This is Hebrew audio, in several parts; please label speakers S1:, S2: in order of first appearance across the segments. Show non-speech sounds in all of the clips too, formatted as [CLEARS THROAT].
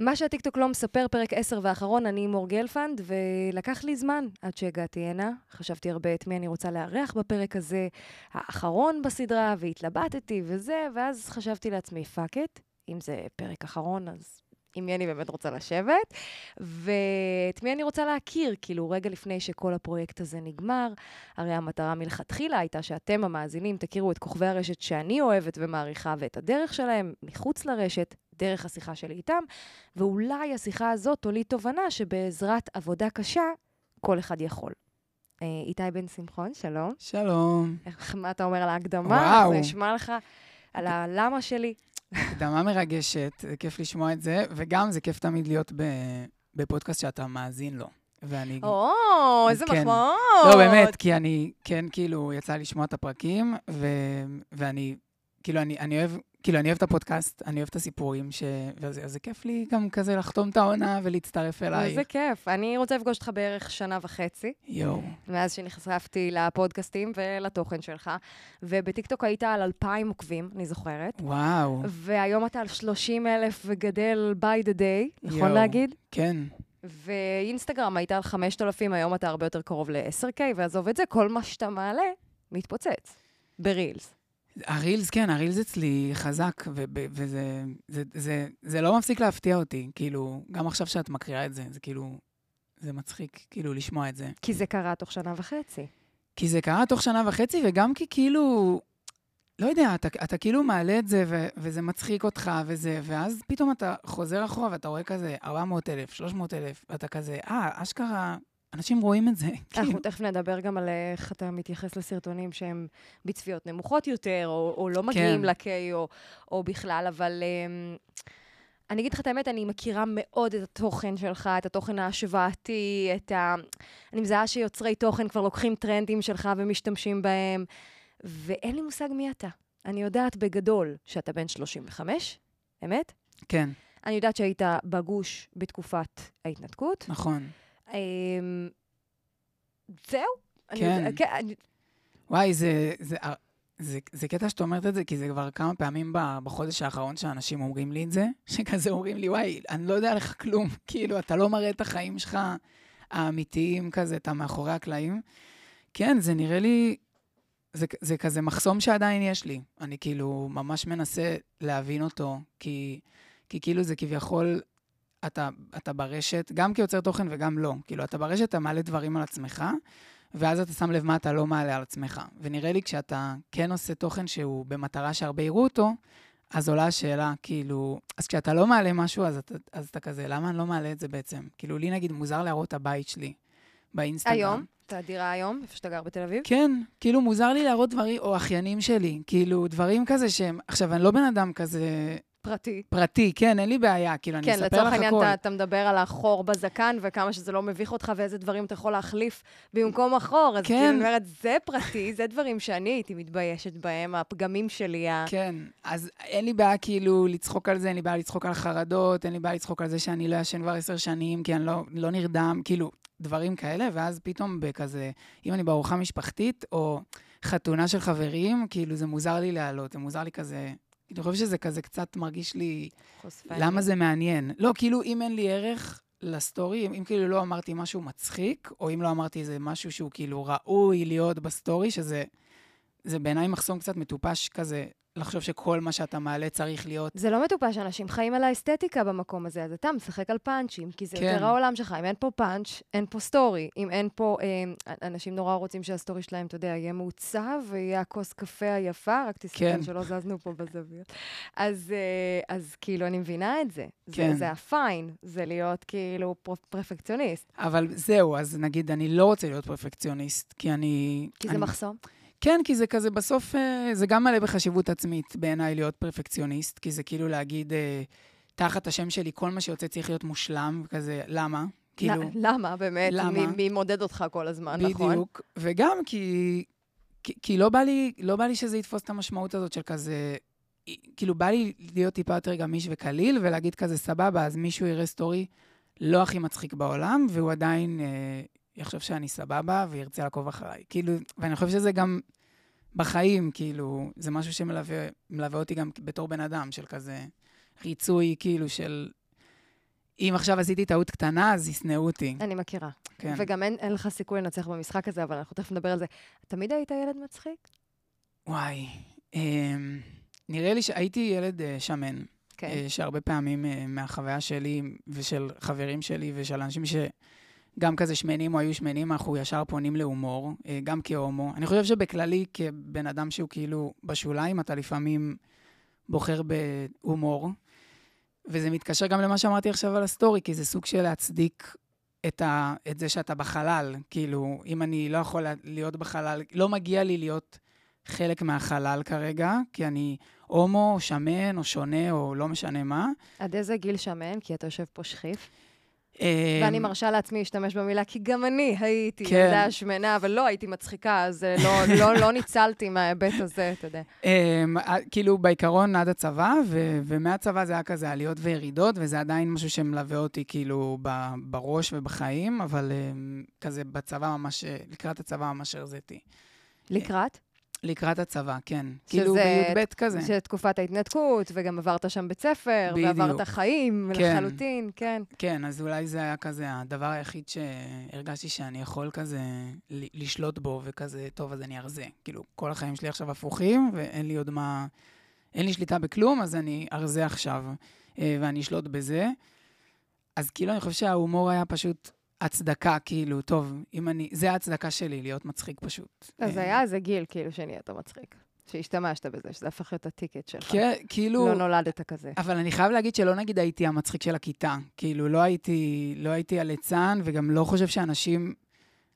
S1: מה שהטיקטוק לא מספר, פרק 10 ואחרון, אני מור גלפנד, ולקח לי זמן עד שהגעתי הנה. חשבתי הרבה את מי אני רוצה לארח בפרק הזה, האחרון בסדרה, והתלבטתי וזה, ואז חשבתי לעצמי, fuck it, אם זה פרק אחרון, אז עם מי אני באמת רוצה לשבת, ואת מי אני רוצה להכיר, כאילו, רגע לפני שכל הפרויקט הזה נגמר. הרי המטרה מלכתחילה הייתה שאתם, המאזינים, תכירו את כוכבי הרשת שאני אוהבת ומעריכה, ואת הדרך שלהם מחוץ לרשת, דרך השיחה שלי איתם, ואולי השיחה הזאת תוליד תובנה שבעזרת עבודה קשה, כל אחד יכול. אה, איתי בן שמחון, שלום.
S2: שלום.
S1: איך, מה אתה אומר על ההקדמה?
S2: וואו.
S1: זה נשמע לך על הלמה שלי.
S2: הקדמה מרגשת, זה כיף לשמוע את זה, וגם זה כיף תמיד להיות ב... בפודקאסט שאתה מאזין לו. ואני...
S1: או, איזה
S2: כן.
S1: מחמאות.
S2: לא, באמת, כי אני, כן, כאילו, יצא לשמוע את הפרקים, ו... ואני, כאילו, אני, אני אוהב, כאילו, אני אוהב את הפודקאסט, אני אוהב את הסיפורים, ש... וזה זה כיף לי גם כזה לחתום את העונה ולהצטרף אליי.
S1: איזה כיף. אני רוצה לפגוש אותך בערך שנה וחצי,
S2: יואו.
S1: מאז שנחשפתי לפודקאסטים ולתוכן שלך, ובטיקטוק היית על 2,000 עוקבים, אני זוכרת.
S2: וואו.
S1: והיום אתה על 30 אלף וגדל by the day, נכון
S2: יואו.
S1: להגיד?
S2: כן.
S1: ואינסטגרם היית על 5,000, היום אתה הרבה יותר קרוב ל-10K, ועזוב את זה, כל מה שאתה מעלה, מתפוצץ. ברילס.
S2: הרילס, כן, הרילס אצלי חזק, וזה זה, זה, זה לא מפסיק להפתיע אותי. כאילו, גם עכשיו שאת מקריאה את זה, זה כאילו, זה מצחיק, כאילו, לשמוע את זה.
S1: כי זה קרה תוך שנה וחצי.
S2: כי זה קרה תוך שנה וחצי, וגם כי כאילו, לא יודע, אתה, אתה כאילו מעלה את זה, ו- וזה מצחיק אותך, וזה, ואז פתאום אתה חוזר אחורה, ואתה רואה כזה 400 אלף, 300 אלף, ואתה כזה, אה, אשכרה, אנשים רואים את זה. [LAUGHS] כאילו,
S1: אנחנו תכף נדבר גם על איך אתה מתייחס לסרטונים שהם בצפיות נמוכות יותר, או, או לא מגיעים
S2: כן.
S1: ל-K, או, או בכלל, אבל um, אני אגיד לך את האמת, אני מכירה מאוד את התוכן שלך, את התוכן ההשוואתי, את ה... אני מזהה שיוצרי תוכן כבר לוקחים טרנדים שלך ומשתמשים בהם, ואין לי מושג מי אתה. אני יודעת בגדול שאתה בן 35, אמת?
S2: כן,
S1: אני יודעת שהיית בגוש בתקופת ההתנתקות.
S2: נכון.
S1: אמ, זהו. אני-
S2: כן.
S1: כן, אני-
S2: וואי, זה, זה, זה, זה קטע שאת אומרת את זה, כי זה כבר כמה פעמים בחודש האחרון שאנשים אומרים לי את זה, [LAUGHS] שכזה אומרים לי, וואי, אני לא יודע לך כלום, [LAUGHS] כאילו, אתה לא מראה את החיים שלך האמיתיים כזה, אתה מאחורי הקלעים. כן, זה נראה לי, זה, זה כזה מחסום שעדיין יש לי. אני כאילו ממש מנסה להבין אותו, כי, כי כאילו זה כביכול, אתה, אתה ברשת, גם כיוצר תוכן וגם לא. כאילו, אתה ברשת, אתה מעלה דברים על עצמך, ואז אתה שם לב מה אתה לא מעלה על עצמך. ונראה לי כשאתה כן עושה תוכן שהוא במטרה שהרבה יראו אותו, אז עולה השאלה, כאילו, אז כשאתה לא מעלה משהו, אז אתה, אז אתה כזה, למה אני לא מעלה את זה בעצם? כאילו, לי נגיד מוזר להראות את הבית שלי באינסטגרם.
S1: היום, את הדירה היום, איפה שאתה גר בתל אביב?
S2: כן, כאילו מוזר לי להראות דברים, או אחיינים שלי, כאילו דברים כזה שהם... עכשיו, אני לא בן אדם כזה
S1: פרטי.
S2: פרטי, כן, אין לי בעיה, כאילו, אני
S1: כן,
S2: אספר
S1: לצורך
S2: לך
S1: העניין
S2: הכל.
S1: אתה, אתה מדבר על החור בזקן, וכמה שזה לא מביך אותך, ואיזה דברים אתה יכול להחליף במקום החור. אז
S2: כן.
S1: כאילו, אני אומרת, זה פרטי, זה דברים שאני הייתי מתביישת בהם, הפגמים שלי. ה...
S2: כן, אז אין לי בעיה כאילו לצחוק על זה, אין לי בעיה לצחוק על חרדות, אין לי בעיה לצחוק על זה שאני לא ישן כבר עשר שנים, כי אני לא, לא נרדם, כאילו, דברים כאלה, ואז פתאום בכזה, אם אני בארוחה משפחתית, או חתונה של חברים, כאילו, זה מוזר לי להעלות, זה מוזר לי כזה... אני חושב שזה כזה קצת מרגיש לי,
S1: חושפני.
S2: למה זה מעניין? לא, כאילו, אם אין לי ערך לסטורי, אם, אם כאילו לא אמרתי משהו מצחיק, או אם לא אמרתי איזה משהו שהוא כאילו ראוי להיות בסטורי, שזה זה בעיניי מחסום קצת מטופש כזה, לחשוב שכל מה שאתה מעלה צריך להיות...
S1: זה לא מטופש, אנשים חיים על האסתטיקה במקום הזה, אז אתה משחק על פאנצ'ים, כי זה
S2: כן.
S1: יותר העולם שלך. אם אין פה פאנץ', אין פה סטורי. אם אין פה... אה, אנשים נורא רוצים שהסטורי שלהם, אתה יודע, יהיה מעוצב, ויהיה הכוס קפה היפה, רק תסתכל
S2: כן.
S1: שלא זזנו פה בזוויות. אז, אה, אז כאילו, אני מבינה את זה.
S2: כן.
S1: זה, זה הפיין, זה להיות כאילו פר- פרפקציוניסט.
S2: אבל זהו, אז נגיד, אני לא רוצה להיות פרפקציוניסט, כי אני...
S1: כי זה
S2: אני,
S1: מחסום.
S2: כן, כי זה כזה בסוף, אה, זה גם מלא בחשיבות עצמית בעיניי להיות פרפקציוניסט, כי זה כאילו להגיד, אה, תחת השם שלי, כל מה שיוצא צריך להיות מושלם, וכזה, למה? כאילו,
S1: למה? באמת?
S2: למה?
S1: מי, מודד אותך כל הזמן, נכון?
S2: בדיוק. וגם כי, כי, כי לא, בא לי, לא בא לי שזה יתפוס את המשמעות הזאת של כזה... כאילו, בא לי להיות טיפה יותר גמיש וקליל, ולהגיד כזה, סבבה, אז מישהו יראה סטורי לא הכי מצחיק בעולם, והוא עדיין אה, יחשוב שאני סבבה, וירצה לעקוב אחריי. כאילו, ואני חושב שזה גם בחיים, כאילו, זה משהו שמלווה מלווה אותי גם בתור בן אדם, של כזה ריצוי, כאילו, של... אם עכשיו עשיתי טעות קטנה, אז ישנאו אותי.
S1: אני מכירה.
S2: כן.
S1: וגם אין, אין לך סיכוי לנצח במשחק הזה, אבל אנחנו תכף נדבר על זה. תמיד היית ילד מצחיק?
S2: וואי, אמ, נראה לי שהייתי ילד אה, שמן.
S1: כן.
S2: אה, שהרבה פעמים אה, מהחוויה שלי ושל חברים שלי ושל אנשים שגם כזה שמנים או היו שמנים, אנחנו ישר פונים להומור, אה, גם כהומו. אני חושב שבכללי, כבן אדם שהוא כאילו בשוליים, אתה לפעמים בוחר בהומור. וזה מתקשר גם למה שאמרתי עכשיו על הסטורי, כי זה סוג של להצדיק את, ה, את זה שאתה בחלל. כאילו, אם אני לא יכול להיות בחלל, לא מגיע לי להיות חלק מהחלל כרגע, כי אני הומו, או שמן, או שונה, או לא משנה מה.
S1: עד איזה גיל שמן? כי אתה יושב פה שכיף.
S2: אה,
S1: ואני מרשה לעצמי להשתמש במילה, כי גם אני הייתי
S2: כן.
S1: ילדה שמנה, אבל לא הייתי מצחיקה, אז אה, לא, [LAUGHS] לא, לא ניצלתי מההיבט הזה, אתה יודע.
S2: אמ, אה, כאילו, בעיקרון עד הצבא, ו- ומהצבא זה היה כזה עליות וירידות, וזה עדיין משהו שמלווה אותי כאילו ב- בראש ובחיים, אבל אמ, כזה בצבא ממש, לקראת הצבא ממש הרזיתי.
S1: לקראת?
S2: לקראת הצבא, כן.
S1: שזה-
S2: כאילו בי"ב כזה.
S1: של תקופת ההתנתקות, וגם עברת שם בית ספר,
S2: בדיוק.
S1: ועברת חיים
S2: כן.
S1: לחלוטין, כן.
S2: כן, אז אולי זה היה כזה הדבר היחיד שהרגשתי שאני יכול כזה לשלוט בו, וכזה, טוב, אז אני ארזה. כאילו, כל החיים שלי עכשיו הפוכים, ואין לי עוד מה... אין לי שליטה בכלום, אז אני ארזה עכשיו, אה, ואני אשלוט בזה. אז כאילו, אני חושב שההומור היה פשוט הצדקה, כאילו, טוב, אם אני... זה ההצדקה שלי, להיות מצחיק פשוט.
S1: אז
S2: אה,
S1: היה איזה גיל, כאילו, שנהיית מצחיק. שהשתמשת בזה, שזה הפך להיות הטיקט שלך.
S2: כן, כאילו...
S1: לא נולדת כזה.
S2: אבל אני חייב להגיד שלא נגיד הייתי המצחיק של הכיתה. כאילו, לא הייתי, לא הייתי הליצן, וגם לא חושב שאנשים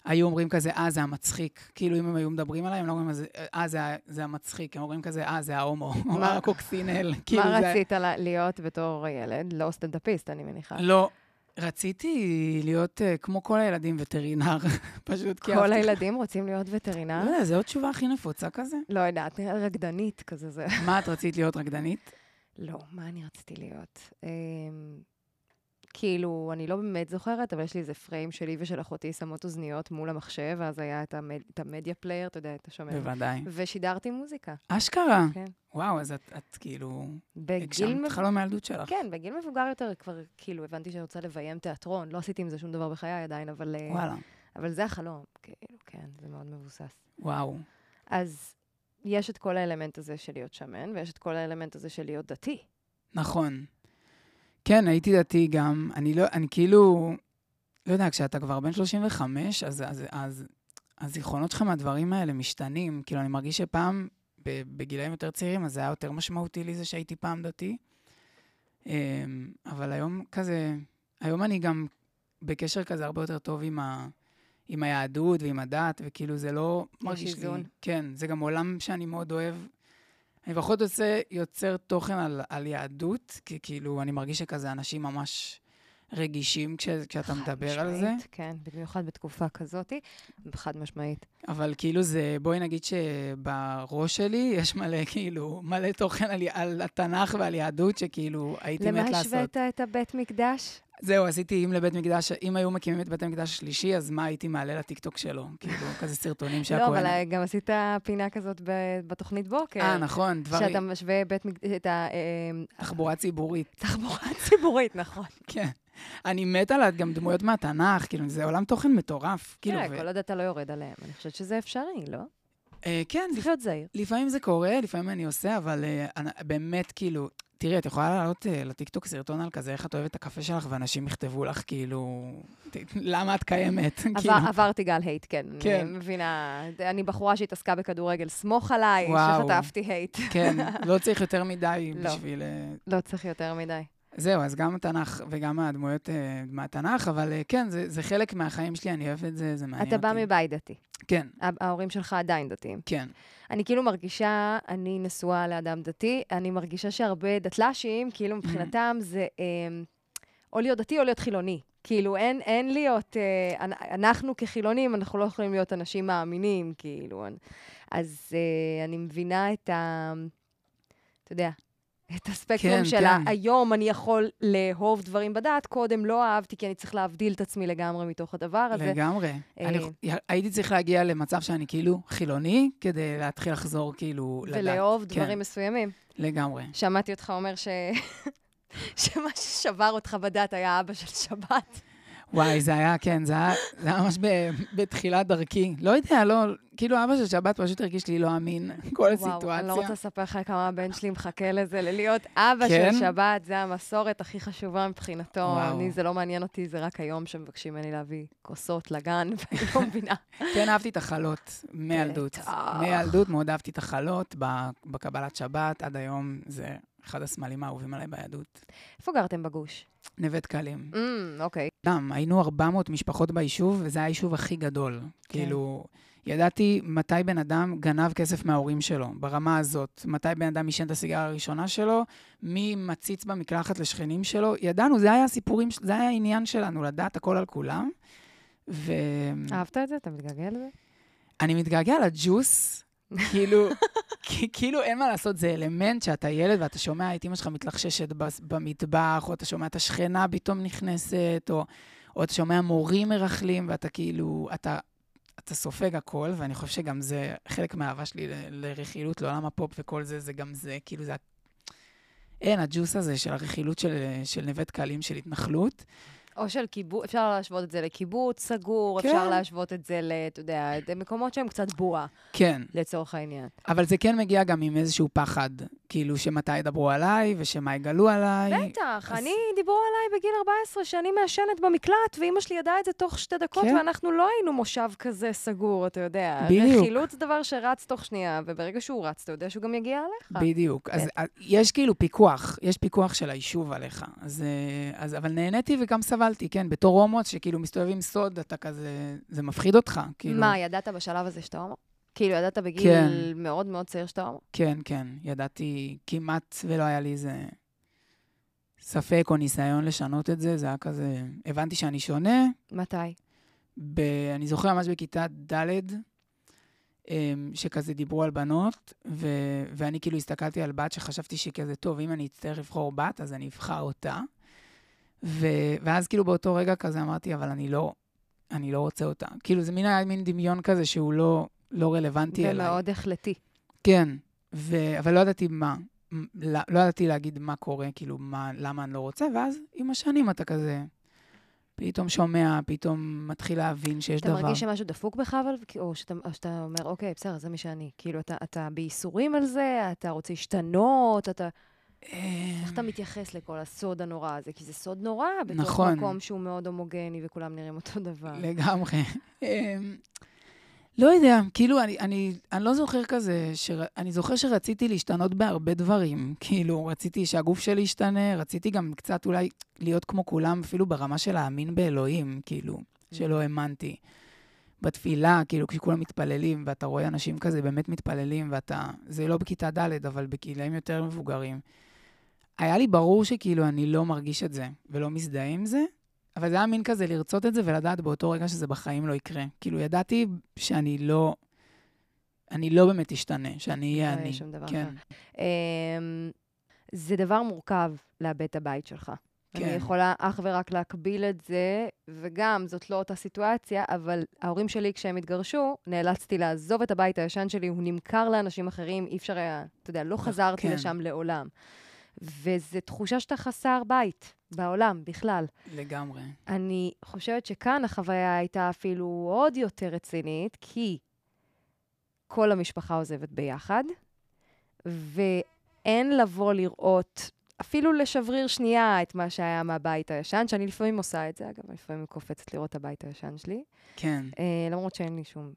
S2: היו אומרים כזה, אה, זה המצחיק. כאילו, אם הם היו מדברים עליי, הם לא אומרים, "אז- אה, זה, זה המצחיק. הם אומרים כזה, אה, זה ההומו, או
S1: מה-
S2: הקוקסינל. כאילו,
S1: מה
S2: זה...
S1: רצית לה- להיות בתור ילד? לא סטנדאפיסט, אני מניחה.
S2: לא. רציתי להיות uh, כמו כל הילדים וטרינר, [LAUGHS] פשוט כי
S1: כל הילדים רוצים להיות
S2: לא
S1: וטרינר?
S2: יודע, זו התשובה הכי נפוצה כזה.
S1: לא יודעת, רקדנית כזה זה.
S2: מה, את רצית להיות רקדנית?
S1: לא, מה אני רציתי להיות? כאילו, אני לא באמת זוכרת, אבל יש לי איזה frame שלי ושל אחותי שמות אוזניות מול המחשב, ואז היה את, המד... את ה Media Player, אתה יודע, אתה שומע.
S2: בוודאי.
S1: ושידרתי מוזיקה,
S2: אשכרה.
S1: כן.
S2: וואו, אז את, את כאילו...
S1: בגיל
S2: הגשמת
S1: מב...
S2: חלום מהילדות שלך.
S1: כן, בגיל מבוגר יותר כבר, כאילו, הבנתי שאני רוצה לביים תיאטרון. לא עשיתי עם זה שום דבר בחיי עדיין, אבל, אה,
S2: וואלה.
S1: אבל זה החלום, כאילו, כן, זה מאוד מבוסס.
S2: וואו.
S1: אז יש את כל האלמנט הזה של להיות שמן, ויש את כל האלמנט הזה של להיות דתי.
S2: נכון. כן, הייתי דתי גם. אני לא, אני כאילו, לא יודע, כשאתה כבר בן 35, אז, אז, אז הזיכרונות שלך מהדברים האלה משתנים. כאילו, אני מרגיש שפעם, בגילאים יותר צעירים, אז זה היה יותר משמעותי לי זה שהייתי פעם דתי. אמ, אבל היום כזה, היום אני גם בקשר כזה הרבה יותר טוב עם, ה, עם היהדות ועם הדת, וכאילו זה לא מרגיש לי...
S1: איזון.
S2: כן, זה גם עולם שאני מאוד אוהב. אני פחות עושה, יוצר תוכן על, על יהדות, כי כאילו, אני מרגיש שכזה אנשים ממש רגישים כש, כשאתה מדבר על זה,
S1: משמעית, כן, במיוחד בתקופה כזאת, חד משמעית.
S2: אבל כאילו זה, בואי נגיד שבראש שלי יש מלא, כאילו, מלא תוכן על, על התנ"ך ועל יהדות, שכאילו, הייתי מת
S1: למה
S2: לעשות.
S1: השווית את הבית מקדש?
S2: זהו, עשיתי, אם לבית מקדש, אם היו מקימים את בית המקדש השלישי, אז מה הייתי מעלה לטיקטוק שלו? כאילו, [LAUGHS] כזה סרטונים של
S1: לא. אבל אה, גם עשית פינה כזאת בתוכנית בוקר.
S2: אה, נכון, דברים,
S1: שאתה משווה בית מקדש, את
S2: תחבורה ציבורית,
S1: התחבורה הציבורית, [LAUGHS] נכון.
S2: כן. אני מת על גם דמויות מהתנ"ך, כאילו, זה עולם תוכן מטורף. כאילו,
S1: כן, כל עוד אתה לא יורד עליהם, אני חושבת שזה אפשרי, לא?
S2: אה, כן,
S1: צריך להיות זהיר.
S2: לפעמים זה קורה, לפעמים אני עושה, אבל אני, באמת, כאילו, תראי, את יכולה לעלות לטיקטוק סרטון על כזה, איך את אוהבת את הקפה שלך, ואנשים יכתבו לך, כאילו, למה את קיימת? כאילו,
S1: עבר, עברתי גל הייט, כן.
S2: כן.
S1: אני מבינה. אני בחורה שהתעסקה בכדורגל, סמוך עליי. שחטפתי הייט.
S2: כן, לא צריך [LAUGHS] יותר מדי
S1: לא.
S2: בשביל...
S1: לא צריך יותר מדי.
S2: זהו, אז גם התנ"ך וגם הדמויות uh, מהתנ"ך, אבל uh, כן, זה, זה חלק מהחיים שלי, אני אוהב את זה, זה מעניין
S1: אתה
S2: אותי.
S1: בא מבית דתי.
S2: כן,
S1: ההורים שלך עדיין דתיים.
S2: כן.
S1: אני כאילו מרגישה, אני נשואה לאדם דתי, אני מרגישה שהרבה דתל"שים, כאילו מבחינתם זה אה, או להיות דתי או להיות חילוני. כאילו, אין, אין להיות, אה, אנ- אנחנו כחילונים, אנחנו לא יכולים להיות אנשים מאמינים, כאילו. אז אה, אני מבינה את ה... אתה יודע, את הספקטרום
S2: כן,
S1: של
S2: כן.
S1: היום אני יכול לאהוב דברים בדת, קודם לא אהבתי, כי אני צריך להבדיל את עצמי לגמרי מתוך הדבר הזה.
S2: לגמרי.
S1: אה,
S2: אני, הייתי צריך להגיע למצב שאני כאילו חילוני, כדי להתחיל לחזור כאילו לדת.
S1: ולאהוב
S2: כן.
S1: דברים מסוימים.
S2: לגמרי.
S1: שמעתי אותך אומר ש... [LAUGHS] שמה ששבר אותך בדת היה אבא של שבת.
S2: וואי, זה היה, כן, זה היה, זה היה ממש ב, בתחילת דרכי. לא יודע, לא, כאילו אבא של שבת פשוט הרגיש לי לא אמין, [LAUGHS] כל הסיטואציה.
S1: וואו, אני לא רוצה לספר לך כמה הבן שלי מחכה לזה, ללהיות אבא
S2: כן?
S1: של שבת, זה המסורת הכי חשובה מבחינתו.
S2: וואו.
S1: אני, זה לא מעניין אותי, זה רק היום שמבקשים ממני להביא כוסות לגן, [LAUGHS] ואני לא מבינה.
S2: כן, אהבתי את החלות מילדות. מילדות מאוד אהבתי את החלות בקבלת שבת, עד היום זה אחד הסמלים האהובים עליי ביהדות.
S1: איפה גרתם בגוש?
S2: נווה דקלים.
S1: אמ, אוקיי.
S2: גם, היינו 400 משפחות ביישוב, וזה היה היישוב הכי גדול.
S1: כן.
S2: כאילו, ידעתי מתי בן אדם גנב כסף מההורים שלו, ברמה הזאת. מתי בן אדם עישן את הסיגריה הראשונה שלו, מי מציץ במקלחת לשכנים שלו. ידענו, זה היה הסיפורים, זה היה העניין שלנו, לדעת הכל על כולם. ואני
S1: אהבת את זה? אתה מתגעגע לזה?
S2: מתגעגע לג'וס, כאילו, כאילו אין מה לעשות, זה אלמנט שאתה ילד ואתה שומע את אמא שלך מתלחששת במטבח, או אתה שומע את השכנה פתאום נכנסת, או, או אתה שומע מורים מרכלים, ואתה כאילו, אתה, אתה סופג הכל, ואני חושב שגם זה חלק מהאהבה שלי לרכילות, לעולם הפופ וכל זה, זה גם זה, כאילו זה... אין, הג'וס הזה של הרכילות של, של נווה דקלים, של התנחלות.
S1: או של קיבוץ, אפשר להשוות את זה לקיבוץ סגור,
S2: כן.
S1: אפשר להשוות את זה ל... אתה יודע, למקומות שהם קצת בועה,
S2: כן,
S1: לצורך העניין.
S2: אבל זה כן מגיע גם עם איזשהו פחד, כאילו שמתי ידברו עליי, ושמה יגלו עליי.
S1: בטח,
S2: אז-
S1: אני, דיברו עליי בגיל 14 שאני מעשנת במקלט, ואימא שלי ידעה את זה תוך שתי דקות,
S2: כן.
S1: ואנחנו לא היינו מושב כזה סגור, אתה יודע.
S2: בדיוק.
S1: רכילות זה דבר שרץ תוך שנייה, וברגע שהוא רץ, אתה יודע שהוא גם יגיע אליך.
S2: בדיוק. אז
S1: כן.
S2: אה, יש כאילו פיקוח, יש פיקוח של היישוב עליך. אז, אה, אז, אבל נהניתי וגם סבלתי, כן, בתור הומות שכאילו מסתובבים סוד, אתה כזה, זה מפחיד אותך, כאילו.
S1: מה, ידעת בשלב הזה שאתה הומו? כאילו, ידעת בגיל
S2: כן.
S1: מאוד מאוד צעיר שאתה הומו?
S2: כן, כן, ידעתי כמעט ולא היה לי איזה ספק או ניסיון לשנות את זה, זה היה כזה, הבנתי שאני שונה.
S1: מתי?
S2: ב, אני זוכר ממש בכיתה ד', אמ, שכזה דיברו על בנות, ו, ואני כאילו הסתכלתי על בת שחשבתי שהיא כזה, טוב, אם אני אצטרך לבחור בת, אז אני אבחר אותה. ו, ואז כאילו באותו רגע כזה אמרתי, אבל אני לא, אני לא רוצה אותה. כאילו זה מין היה מין דמיון כזה שהוא לא, לא רלוונטי אליי.
S1: ומאוד החלטי.
S2: כן, ו... אבל לא ידעתי מה, לא, לא ידעתי להגיד מה קורה, כאילו, מה, למה אני לא רוצה, ואז עם השנים אתה כזה, פתאום שומע, פתאום מתחיל להבין שיש
S1: אתה
S2: דבר.
S1: מרגיש שמשהו דפוק בך, אבל, או שאתה, או שאתה אומר, אוקיי, בסדר, זה מי שאני. כאילו, אתה, אתה בייסורים על זה, אתה רוצה להשתנות, אתה... איך אתה מתייחס לכל הסוד הנורא הזה? כי זה סוד נורא, בתוך
S2: נכון.
S1: מקום שהוא מאוד הומוגני וכולם נראים אותו דבר.
S2: לגמרי. אמ, לא יודע, כאילו, אני, אני, אני לא זוכר כזה, שר, אני זוכר שרציתי להשתנות בהרבה דברים. כאילו, רציתי שהגוף שלי ישתנה, רציתי גם קצת אולי להיות כמו כולם, אפילו ברמה של להאמין באלוהים, כאילו, שלא האמנתי. בתפילה, כאילו, כשכולם מתפללים, ואתה רואה אנשים כזה באמת מתפללים, ואתה, זה לא בכיתה ד', אבל בגילאים יותר מבוגרים. היה לי ברור שכאילו אני לא מרגיש את זה, ולא מזדהה עם זה, אבל זה היה מין כזה לרצות את זה ולדעת באותו רגע שזה בחיים לא יקרה. כאילו, ידעתי שאני לא, אני לא באמת אשתנה, שאני אהיה
S1: לא יהיה
S2: אני.
S1: שום דבר
S2: כן,
S1: אמ, זה דבר מורכב לאבד את הבית שלך. אני
S2: כן.
S1: יכולה אך ורק להקביל את זה, וגם, זאת לא אותה סיטואציה, אבל ההורים שלי, כשהם התגרשו, נאלצתי לעזוב את הבית הישן שלי, הוא נמכר לאנשים אחרים, אי אפשר היה, אתה יודע, לא חזרתי
S2: כן.
S1: לשם לעולם. וזו תחושה שאתה חסר בית בעולם בכלל.
S2: לגמרי.
S1: אני חושבת שכאן החוויה הייתה אפילו עוד יותר רצינית, כי כל המשפחה עוזבת ביחד, ואין לבוא לראות, אפילו לשבריר שנייה, את מה שהיה מהבית הישן, שאני לפעמים עושה את זה, אגב, אני לפעמים קופצת לראות את הבית הישן שלי,
S2: כן,
S1: אה, למרות שאין לי שום...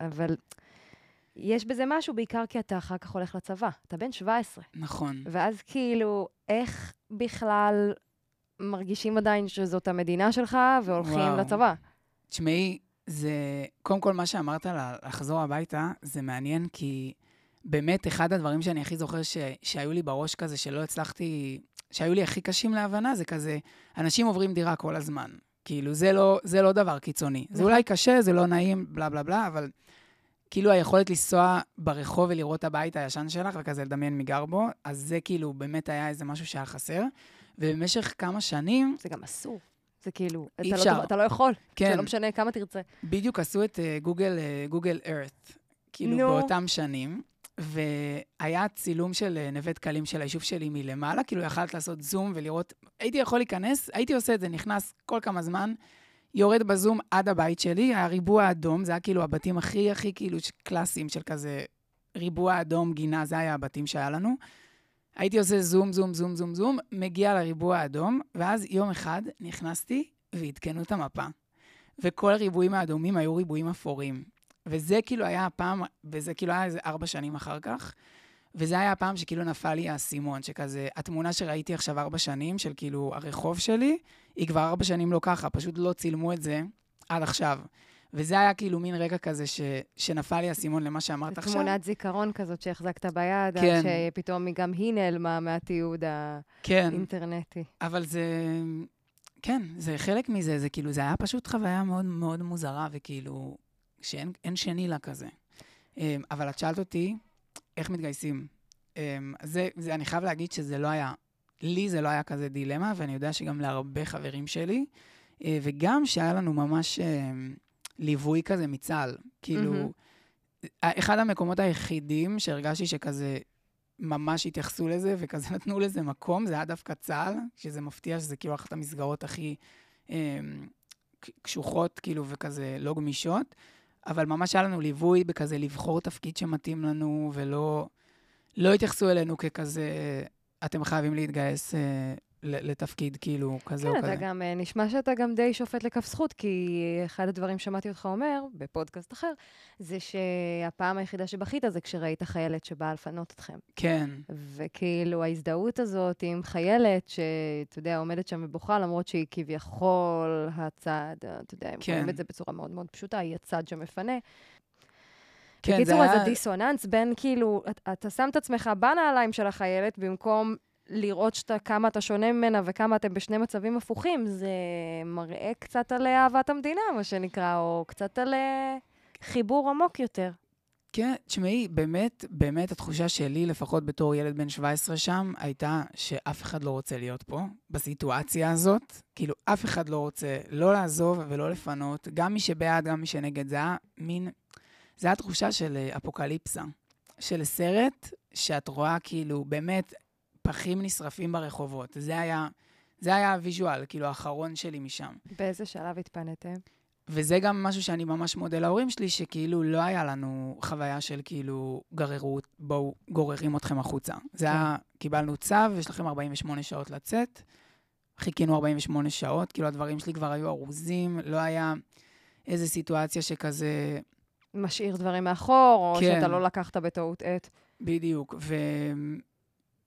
S1: אבל יש בזה משהו, בעיקר כי אתה אחר כך הולך לצבא. אתה בן 17.
S2: נכון.
S1: ואז כאילו, איך בכלל מרגישים עדיין שזאת המדינה שלך והולכים
S2: וואו.
S1: לצבא?
S2: תשמעי, זה... קודם כל, מה שאמרת לה, לחזור הביתה, זה מעניין, כי באמת, אחד הדברים שאני הכי זוכר ש... שהיו לי בראש כזה, שלא הצלחתי... שהיו לי הכי קשים להבנה, זה כזה, אנשים עוברים דירה כל הזמן. כאילו, זה לא, זה לא דבר קיצוני. זה
S1: נכון.
S2: אולי קשה, זה לא נעים, בלה בלה בלה, אבל כאילו היכולת לנסוע ברחוב ולראות את הבית הישן שלך, וכזה לדמיין מי גר בו, אז זה כאילו באמת היה איזה משהו שהיה חסר. ובמשך כמה שנים,
S1: זה גם אסור. זה כאילו,
S2: אי
S1: אתה,
S2: אפשר.
S1: לא, אתה לא יכול.
S2: כן,
S1: זה לא משנה כמה תרצה.
S2: בדיוק עשו את אה, גוגל, אה, גוגל ארת, כאילו
S1: נו.
S2: באותם שנים, והיה צילום של אה, נווה דקלים של היישוב שלי מלמעלה, כאילו יכלת לעשות זום ולראות, הייתי יכול להיכנס, הייתי עושה את זה, נכנס כל כמה זמן, יורד בזום עד הבית שלי, היה ריבוע אדום, זה היה כאילו הבתים הכי הכי כאילו קלאסיים של כזה ריבוע אדום, גינה, זה היה הבתים שהיה לנו. הייתי עושה זום, זום, זום, זום, זום, מגיע לריבוע האדום, ואז יום אחד נכנסתי ועדכנו את המפה. וכל הריבועים האדומים היו ריבועים אפורים. וזה כאילו היה הפעם, וזה כאילו היה איזה ארבע שנים אחר כך, וזה היה הפעם שכאילו נפל לי האסימון, שכזה, התמונה שראיתי עכשיו ארבע שנים, של כאילו הרחוב שלי, היא כבר ארבע שנים לא ככה, פשוט לא צילמו את זה עד עכשיו. וזה היה כאילו מין רגע כזה ש, שנפל לי האסימון למה שאמרת עכשיו.
S1: תמונת זיכרון כזאת שהחזקת ביד,
S2: כן.
S1: עד שפתאום גם היא נעלמה מהתיעוד
S2: כן,
S1: האינטרנטי.
S2: אבל זה... כן, זה חלק מזה, זה כאילו, זה היה פשוט חוויה מאוד מאוד מוזרה, וכאילו, שאין אין שני לה כזה. אמ, אבל את שאלת אותי, איך מתגייסים? אמ, זה, זה, אני חייב להגיד שזה לא היה, לי זה לא היה כזה דילמה, ואני יודע שגם להרבה חברים שלי, אה, וגם שהיה לנו ממש אמ, ליווי כזה מצה"ל. כאילו,
S1: מהמם.
S2: אחד המקומות היחידים שהרגשתי שכזה ממש התייחסו לזה, וכזה [LAUGHS] נתנו לזה מקום, זה היה דווקא צה"ל, שזה מפתיע שזה כאילו אחת המסגרות הכי קשוחות, כאילו, וכזה לא גמישות, אבל ממש היה לנו ליווי בכזה לבחור תפקיד שמתאים לנו, ולא לא התייחסו אלינו ככזה, אתם חייבים להתגייס אה, לתפקיד, כאילו, כזה או
S1: כן,
S2: כזה.
S1: אתה גם, אה, נשמע שאתה גם די שופט לכף זכות, כי אחד הדברים שמעתי אותך אומר, בפודקאסט אחר, זה שהפעם היחידה שבכית זה כשראית חיילת שבאה לפנות אתכם.
S2: כן,
S1: וכאילו, ההזדהות הזאת עם חיילת, שאתה יודע, עומדת שם ובוכה, למרות שהיא כביכול הצד, אתה יודע, הם
S2: כן.
S1: רואים את זה בצורה מאוד מאוד פשוטה, היא הצד שמפנה.
S2: כן,
S1: בקיצור,
S2: זה
S1: אז
S2: היה...
S1: הדיסוננס בין כאילו, אתה, אתה שם את עצמך בנעליים של החיילת, במקום לראות שאתה, כמה אתה שונה ממנה וכמה אתם בשני מצבים הפוכים, זה מראה קצת על אהבת המדינה, מה שנקרא, או קצת על אה, חיבור עמוק יותר.
S2: כן, תשמעי, באמת, באמת התחושה שלי, לפחות בתור ילד בן 17 שם, הייתה שאף אחד לא רוצה להיות פה, בסיטואציה הזאת. כאילו, אף אחד לא רוצה לא לעזוב ולא לפנות, גם מי שבעד, גם מי שנגד. זה היה מין... זה היה תחושה של אה, אפוקליפסה. של סרט שאת רואה, כאילו, באמת, פחים נשרפים ברחובות. זה היה... זה היה הוויז'ואל, כאילו, האחרון שלי משם.
S1: באיזה שלב התפניתם?
S2: וזה גם משהו שאני ממש מודה להורים שלי, שכאילו לא היה לנו חוויה של כאילו גררות, בואו גוררים אתכם החוצה. זה היה, קיבלנו צו, יש לכם 48 שעות לצאת, חיכינו 48 שעות, כאילו הדברים שלי כבר היו ארוזים, לא היה איזו סיטואציה שכזה,
S1: משאיר דברים מאחור, או
S2: כן.
S1: שאתה לא לקחת בטעות עט.
S2: בדיוק. ו...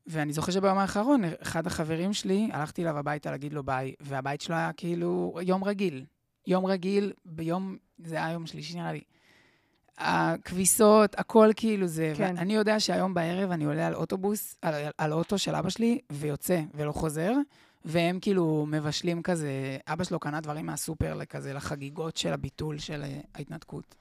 S2: ואני זוכר שביום האחרון, אחד החברים שלי, הלכתי אליו הביתה להגיד לו ביי, והבית שלו היה כאילו יום רגיל. יום רגיל, ביום, זה היה יום שלישי נראה לי. הכביסות, הכל כאילו זה.
S1: כן.
S2: ואני יודע שהיום בערב אני עולה על אוטובוס, על, על אוטו של אבא שלי, ויוצא ולא חוזר, והם כאילו מבשלים כזה, אבא שלו קנה דברים מהסופר לכזה, לחגיגות של הביטול של אה, ההתנתקות.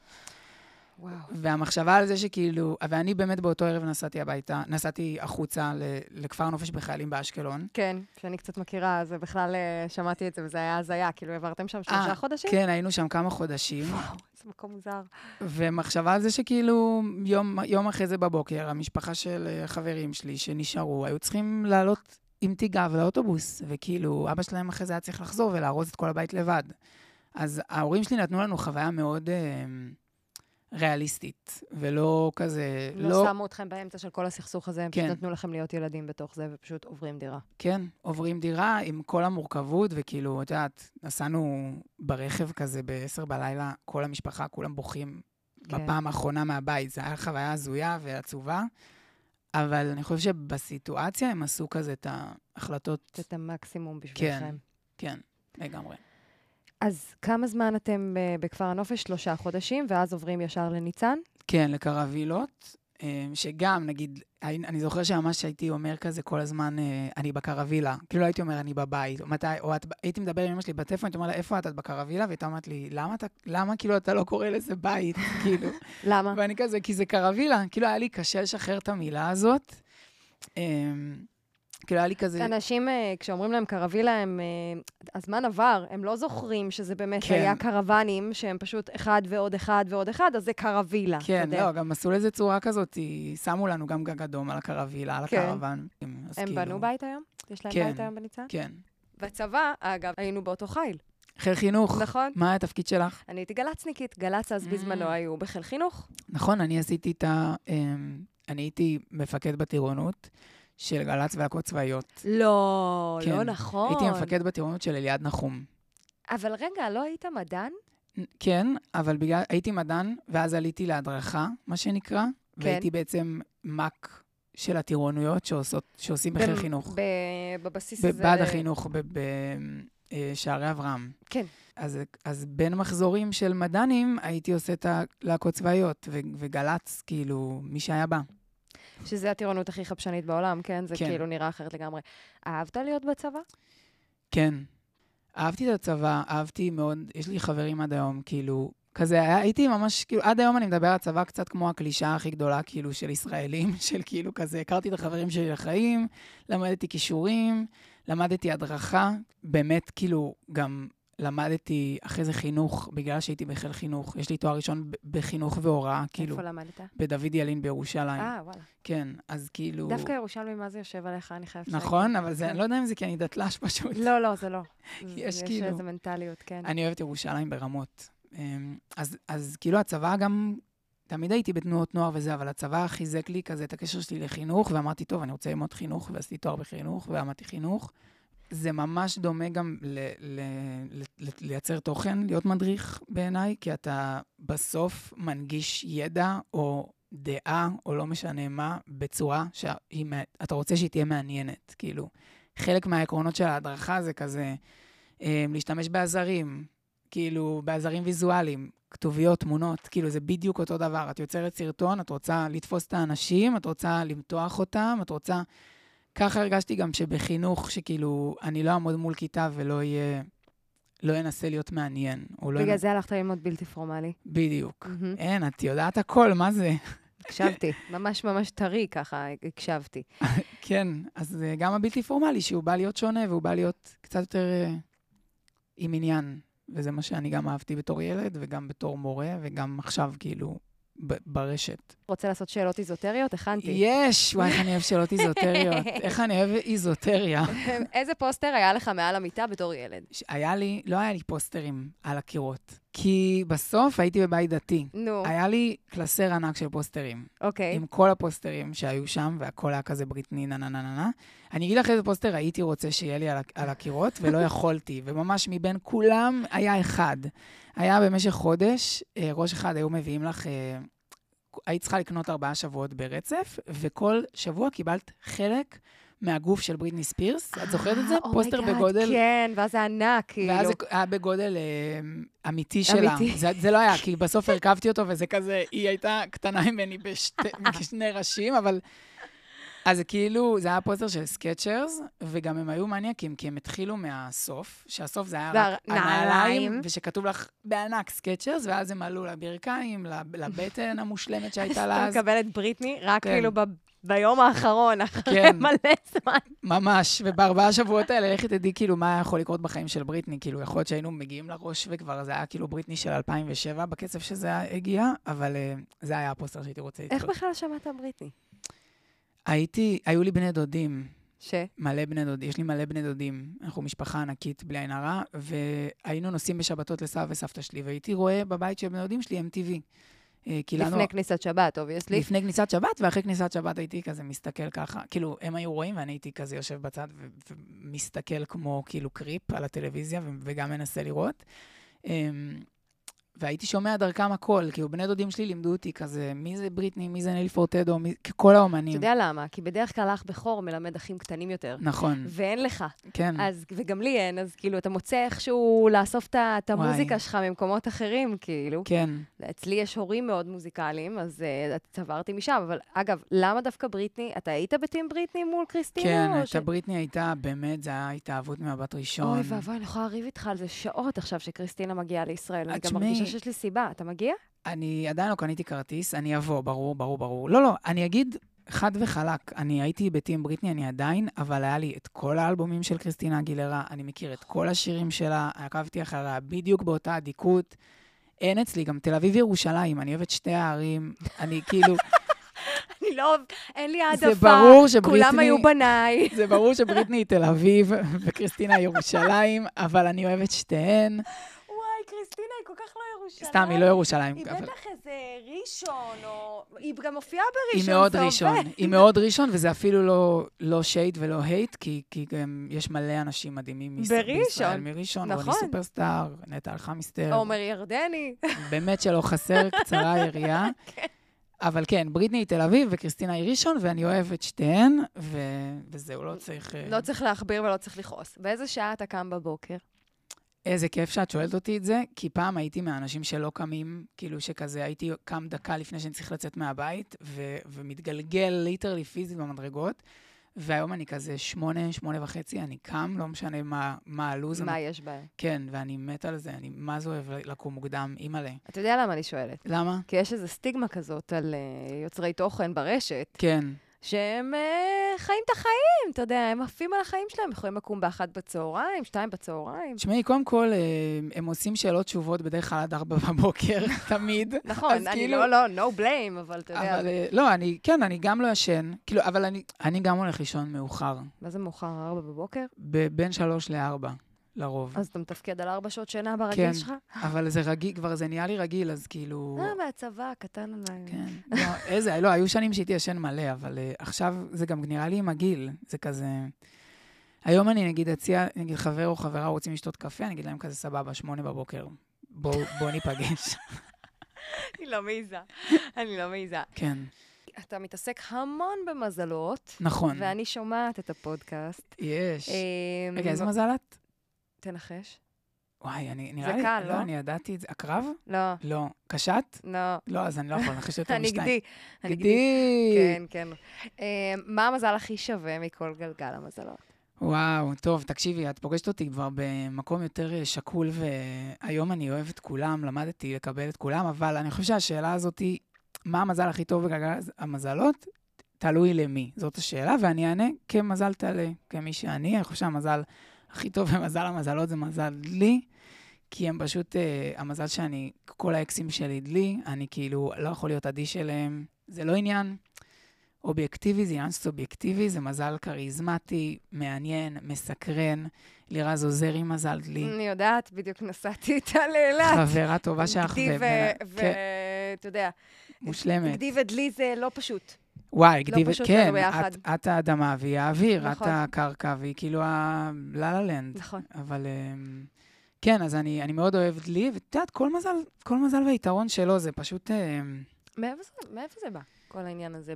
S1: וואו.
S2: והמחשבה על זה שכאילו, ואני באמת באותו ערב נסעתי הביתה, נסעתי החוצה ל- לכפר נופש בחיילים באשקלון.
S1: כן, שאני קצת מכירה, אז בכלל אה, שמעתי את זה, וזה היה הזיה, כאילו העברתם שם שלושה
S2: אה,
S1: חודשים?
S2: כן, היינו שם כמה חודשים,
S1: וואו, איזה מקום מוזר.
S2: ומחשבה על זה שכאילו, יום, יום אחרי זה בבוקר, המשפחה של אה, חברים שלי שנשארו, היו צריכים לעלות עם תיגב לאוטובוס, וכאילו, אבא שלהם אחרי זה היה צריך לחזור ולארוז את כל הבית לבד. אז ההורים שלי נתנו לנו חוויה מאוד אה, ריאליסטית, ולא כזה,
S1: לא שמו אתכם באמצע של כל הסכסוך הזה, הם פשוט
S2: כן.
S1: נתנו לכם להיות ילדים בתוך זה, ופשוט עוברים דירה.
S2: כן, עוברים דירה עם כל המורכבות, וכאילו, את יודעת, נסענו ברכב כזה ב-10 בלילה, כל המשפחה, כולם בוכים
S1: כן.
S2: בפעם האחרונה מהבית. זו הייתה חוויה הזויה ועצובה, אבל אני חושב שבסיטואציה הם עשו כזה את ההחלטות,
S1: את המקסימום בשבילכם.
S2: כן, לגמרי.
S1: אז כמה זמן אתם אה, בכפר הנופש? שלושה חודשים, ואז עוברים ישר לניצן?
S2: כן, לקרווילות, אה, שגם, נגיד, אני זוכר שממש הייתי אומר כזה כל הזמן, אה, אני בקרווילה. כאילו לא הייתי אומר, אני בבית, או מתי, או את, הייתי מדבר עם אמא שלי בטלפון, הייתי אומר לה, איפה את? את בקרווילה? והייתה אומרת לי, למה אתה, למה כאילו אתה לא קורא לזה בית? [LAUGHS] כאילו.
S1: למה?
S2: ואני כזה, כי זה קרווילה. כאילו, היה לי קשה לשחרר את המילה הזאת. כאילו, היה לי כזה...
S1: אנשים, אה, כשאומרים להם קרווילה, הם... אה, הזמן עבר, הם לא זוכרים שזה באמת
S2: כן.
S1: היה קרוונים, שהם פשוט אחד ועוד אחד ועוד אחד, אז זה קרווילה.
S2: כן. לא, גם עשו לזה צורה כזאת, שמו לנו גם גג אדום על הקרווילה, על
S1: כן.
S2: הקרוון.
S1: הם
S2: כאילו-
S1: בנו בית היום? יש להם
S2: כן.
S1: בית היום בניצן?
S2: כן.
S1: בצבא, אגב, היינו באותו חיל,
S2: חיל חינוך.
S1: נכון?
S2: מה התפקיד שלך?
S1: אני הייתי גל"צניקית, גל"צ אז בזמנו
S2: Mm.
S1: היו בחיל חינוך.
S2: נכון, אני עשיתי את ה... אמ, אני הייתי מפקד בטירונות של גל"צ והקות צבאיות.
S1: לא,
S2: כן.
S1: לא נכון.
S2: הייתי מפקד בטירונות של אליעד נחום.
S1: אבל רגע, לא היית מדען?
S2: כן, אבל בגלל... הייתי מדען, ואז עליתי להדרכה, מה שנקרא,
S1: כן.
S2: והייתי בעצם מ"ק של הטירונויות שעושות, שעושים בחיל
S1: במ-
S2: חינוך.
S1: ב- בבסיס הזה.
S2: בבה"ד החינוך, בשערי אברהם.
S1: כן.
S2: אז, אז בין מחזורים של מדענים, הייתי עושה את הלהקות צבאיות, ו- וגל"צ, כאילו, מי שהיה בא.
S1: שזה הטירונות הכי חפשנית בעולם, כן? זה
S2: כן.
S1: כאילו נראה אחרת לגמרי. אהבת להיות בצבא?
S2: כן. אהבתי את הצבא, אהבתי מאוד, יש לי חברים עד היום, כאילו, כזה, היה- הייתי ממש, כאילו, עד היום אני מדבר על צבא קצת כמו הקלישאה הכי גדולה, כאילו, של ישראלים, [LAUGHS] של כאילו כזה, הכרתי את החברים שלי לחיים, למדתי כישורים, למדתי הדרכה, באמת, כאילו, גם למדתי אחרי זה חינוך, בגלל שהייתי בחיל חינוך. יש לי תואר ראשון בחינוך והוראה, כאילו,
S1: איפה למדת?
S2: בדוד ילין בירושלים.
S1: אה, וואלה.
S2: כן, אז כאילו...
S1: דווקא ירושלמי, מה זה יושב עליך, אני חייבת להגיד.
S2: נכון, אבל זה,
S1: כן.
S2: אני לא יודע אם זה כי אני דתל"ש [LAUGHS] פשוט.
S1: לא, לא, זה לא. [LAUGHS]
S2: יש
S1: יש
S2: כאילו-
S1: איזו מנטליות, כן.
S2: אני אוהבת ירושלים ברמות. אמ, אז, אז כאילו הצבא גם, תמיד הייתי בתנועות נוער וזה, אבל הצבא חיזק לי כזה את הקשר שלי לחינוך, ואמרתי, טוב, אני רוצה ללמוד חינוך, ועשיתי תואר בחינוך, ולמדתי חינוך. זה ממש דומה גם ל- ל- ל- ל- לייצר תוכן, להיות מדריך בעיניי, כי אתה בסוף מנגיש ידע או דעה, או לא משנה מה, בצורה שאתה רוצה שהיא תהיה מעניינת. כאילו, חלק מהעקרונות של ההדרכה זה כזה, אמ, להשתמש בעזרים, כאילו, בעזרים ויזואליים, כתוביות, תמונות, כאילו, זה בדיוק אותו דבר. את יוצרת סרטון, את רוצה לתפוס את האנשים, את רוצה למתוח אותם, את רוצה... ככה הרגשתי גם שבחינוך, שכאילו, אני לא אעמוד מול כיתה ולא יהיה... לא אנסה להיות מעניין. לא...
S1: בגלל זה הלכת ללמוד בלתי פורמלי.
S2: בדיוק.
S1: מהמם.
S2: אין, את יודעת הכל, מה זה?
S1: הקשבתי. [LAUGHS] ממש ממש טרי ככה, הקשבתי. [LAUGHS]
S2: כן, אז זה גם הבלתי פורמלי, שהוא בא להיות שונה והוא בא להיות קצת יותר אה, עם עניין. וזה מה שאני גם אהבתי בתור ילד, וגם בתור מורה, וגם עכשיו, כאילו, ברשת.
S1: רוצה לעשות שאלות איזוטריות? הכנתי.
S2: יש! וואי, איך אני אוהב שאלות איזוטריות. [LAUGHS] איך אני אוהב איזוטריה. [LAUGHS]
S1: איזה פוסטר היה לך מעל המיטה בתור ילד?
S2: היה לי, לא היה לי פוסטרים על הקירות. כי בסוף הייתי בבית דתי.
S1: נו,
S2: היה לי קלסר ענק של פוסטרים.
S1: אוקיי.
S2: עם כל הפוסטרים שהיו שם, והכל היה כזה בריטני, נה נה נה נה נה. אני אגיד לך איזה פוסטר הייתי רוצה שיהיה לי על, על הקירות, ולא יכולתי. [LAUGHS] וממש מבין כולם היה אחד. היה במשך חודש, אה, ראש אחד היו מביאים לך... אה, היית צריכה לקנות ארבעה שבועות ברצף, וכל שבוע קיבלת חלק מהגוף של בריטני ספירס. את זוכרת את זה?
S1: אה,
S2: פוסטר
S1: oh my god,
S2: בגודל...
S1: כן, ואז זה ענק, כאילו.
S2: ואז זה היה בגודל אמיתי שלה.
S1: אמיתי.
S2: זה, לא היה, כי בסוף הרכבתי אותו, וזה כזה, היא הייתה קטנה ממני בשני [LAUGHS] ראשים, אבל... אז זה כאילו, זה היה פוסטר של Skechers, וגם הם היו מניאקים, כי הם התחילו מהסוף, שהסוף זה היה רק. הנעליים, ושכתוב לך בענק Skechers, ואז הם עלו לברכיים, לב- לבטן המושלמת [LAUGHS] שהייתה לה
S1: אתה
S2: אז.
S1: מקבל את בריטני רק
S2: כן.
S1: כאילו ב- ביום האחרון, אחרי
S2: כן.
S1: מלא זמן.
S2: ממש, ובארבעה שבועות האלה, לכי תדעי כאילו מה יכול לקרות בחיים של בריטני. כאילו, יכול להיות שהיינו מגיעים לראש וכבר זה היה כאילו בריטני של 2007 בקצב שזה הגיע, אבל אה, זה היה הפוסטר שהייתי רוצה
S1: איך
S2: לתלות.
S1: בכלל שמעת בריטני?
S2: הייתי, היו לי בני דודים,
S1: ש?
S2: מלא בני דודים, יש לי מלא בני דודים. אנחנו משפחה ענקית, בלי עין הרע, והיינו נוסעים בשבתות לסבא וסבתא שלי, והייתי רואה בבית של בני דודים שלי MTV. אה, כי לנו...
S1: לפני כניסת שבת, obviously.
S2: לפני כניסת שבת, ואחרי כניסת שבת הייתי כזה מסתכל ככה. כאילו, הם היו רואים ואני הייתי כזה יושב בצד ו- ומסתכל כמו כאילו creep על הטלוויזיה ו- וגם מנסה לראות. והייתי שומע דרכם הכל, כאילו בני דודים שלי לימדו אותי כזה, מי זה בריטני, מי זה ניל פורטדו, מי... כל
S1: אתה
S2: האומנים.
S1: יודע למה? כי בדרך כלל אח בכור מלמד אחים קטנים יותר.
S2: נכון,
S1: ואין לך.
S2: כן.
S1: אז, וגם לי אין, אז כאילו, אתה מוצא איכשהו לאסוף את. המוזיקה שלך ממקומות אחרים, כאילו.
S2: כן.
S1: אצלי יש הורים מאוד מוזיקליים, אז uh, צברתי משם. אבל אגב, למה דווקא בריטני? אתה היית בטים בריטני מול קריסטינה?
S2: כן, את הבריטני הייתה, באמת, זה היה התאהבות ממבט ראשון.
S1: אוי ואבוי, אני יכולה לריב איתך על זה שעות עכשיו שקריסטינה מגיעה לישראל. אני גם
S2: שמעי-
S1: מרגישה שיש לי סיבה. אתה מגיע?
S2: אני עדיין לא קניתי כרטיס, אני אבוא, ברור, ברור, ברור. לא, לא, אני אגיד, חד וחלק. אני הייתי בטים בריטני, אני עדיין, אבל היה לי את כל האלבומים של קריסטינה אגילרה, אני מכיר את כל השירים שלה, עקבתי אחריה בדיוק באותה אדיקות. אין אצלי, גם תל אביב-ירושלים, אני אוהבת שתי הערים, אני כאילו... [LAUGHS]
S1: אני לא, אין לי העדפה.
S2: זה ברור שבריטני...
S1: כולם היו בניי.
S2: זה ברור שבריטני היא תל אביב וקריסטינה ירושלים, אבל אני אוהבת שתיהן.
S1: וואי, קריסטינה היא כל כך לא ירושלים.
S2: סתם, היא לא ירושלים.
S1: היא
S2: אבל-
S1: בטח איזה ראשון, או... היא גם מופיעה
S2: היא
S1: בראשון,
S2: מאוד
S1: זה
S2: ראשון,
S1: עובד.
S2: היא [LAUGHS] מאוד ראשון, וזה אפילו לא, לא שייד ולא הייט, כי, כי גם יש מלא אנשים מדהימים
S1: בראשון.
S2: בישראל מראשון, רוני
S1: נכון.
S2: סופרסטאר, נטע אלחמיסטר,
S1: עומר ירדני. [LAUGHS]
S2: באמת שלא חסר, קצרה היריעה. [LAUGHS] אבל כן, בריטני היא תל אביב וקריסטינה היא ראשון, ואני אוהב את שתיהן, ו... וזהו, לא צריך... אה,
S1: לא צריך להכביר ולא צריך לכעוס. באיזה שעה אתה קם בבוקר?
S2: איזה כיף שאת שואלת אותי את זה, כי פעם הייתי מהאנשים שלא קמים, כאילו שכזה הייתי קם דקה לפני שאני צריך לצאת מהבית, ו- ומתגלגל ליטרלי פיזית במדרגות, והיום אני כזה שמונה, שמונה וחצי, אני קם, לא משנה מה, מה הלו"ז.
S1: מה
S2: אני-
S1: יש בהם?
S2: כן, ואני מת על זה, אני מה זה אוהב לקום מוקדם, אימא'לה.
S1: אתה יודע למה אני שואלת?
S2: למה?
S1: כי יש איזו סטיגמה כזאת על אה, יוצרי תוכן ברשת,
S2: כן,
S1: שהם אה, חיים את החיים, אתה יודע, הם עפים על החיים שלהם, יכולים לקום באחת בצהריים, שתיים בצהריים.
S2: תשמעי, קודם כל, אה, הם עושים שאלות תשובות בדרך כלל עד ארבע [LAUGHS] בבוקר, תמיד. [LAUGHS]
S1: נכון, אני
S2: כאילו-
S1: לא, לא, no blame, אבל אתה יודע,
S2: אבל אה, לא, אני, כן, אני גם לא ישן, כאילו, אבל אני, אני גם הולך לישון מאוחר,
S1: מה זה מאוחר, ארבע בבוקר?
S2: בין שלוש לארבע, לרוב.
S1: אז אתה מתפקד על ארבע שעות שינה ברגיל
S2: כן.
S1: שלך?
S2: אבל זה רגיל, כבר זה נהיה לי רגיל, אז כאילו...
S1: אה, מהצבא, קטן עליי.
S2: כן. לא, איזה, לא, היו שנים שהייתי ישן מלא, אבל uh, עכשיו זה גם נראה לי עם הגיל, זה כזה... היום אני נגיד אציע, נגיד חבר או חברה רוצים לשתות קפה, אני אגיד להם כזה סבבה, שמונה בבוקר, בואו בוא ניפגש. [LAUGHS]
S1: אני לא מעיזה. אני לא מעיזה.
S2: כן,
S1: אתה מתעסק המון במזלות,
S2: נכון,
S1: ואני שומעת את הפודקאסט.
S2: יש.
S1: אמ,
S2: רגע, איזה מזל את?
S1: תנחש.
S2: וואי, אני, נראה לי...
S1: קל, לא?
S2: אני ידעתי את זה. הקרב?
S1: לא,
S2: לא. קשת?
S1: לא.
S2: לא, אז אני לא יכול לנחש יותר משתיים.
S1: הנגדי. הנגדי.
S2: גדי!
S1: כן, כן. אמ, מה המזל הכי שווה מכל גלגל המזלות?
S2: וואו, טוב, תקשיבי, את פוגשת אותי כבר במקום יותר אה, שקול, והיום אני אוהב את כולם, למדתי לקבל את כולם, אבל אני חושב שהשאלה הזאת היא, מה המזל הכי טוב בגלגל המזלות? תלוי למי. זאת השאלה, ואני אענה כמזל תעלה, כמי שאני. אני חושב שהמזל הכי טוב במזל המזלות זה מזל דלי, כי הם פשוט, אה, המזל שאני, כל האקסים שלי דלי, אני כאילו לא יכול להיות אדיש אליהם. זה לא עניין אובייקטיבי, זה עניין סובייקטיבי, זה מזל כריזמטי, מעניין, מסקרן. לירז עוזר עם מזל דלי.
S1: אני יודעת, בדיוק נסעתי איתה לאילת.
S2: חברה טובה שלך,
S1: גדי
S2: ו-
S1: ו...
S2: כן,
S1: ואתה יודע,
S2: מושלמת.
S1: גדי ודלי זה לא פשוט.
S2: וואי, גדי, ו-
S1: פשוט
S2: כן,
S1: לנו ביחד.
S2: את- את האדמה והיא האוויר, את
S1: נכון.
S2: הקרקע והיא כאילו הלה-לה לנד.
S1: נכון.
S2: אבל אמ, כן, אז אני אני מאוד אוהב דלי, ואת יודעת, כל מזל, כל מזל והיתרון שלו, זה פשוט... אמ,
S1: מאיפה זה- מאיפה זה בא, כל העניין הזה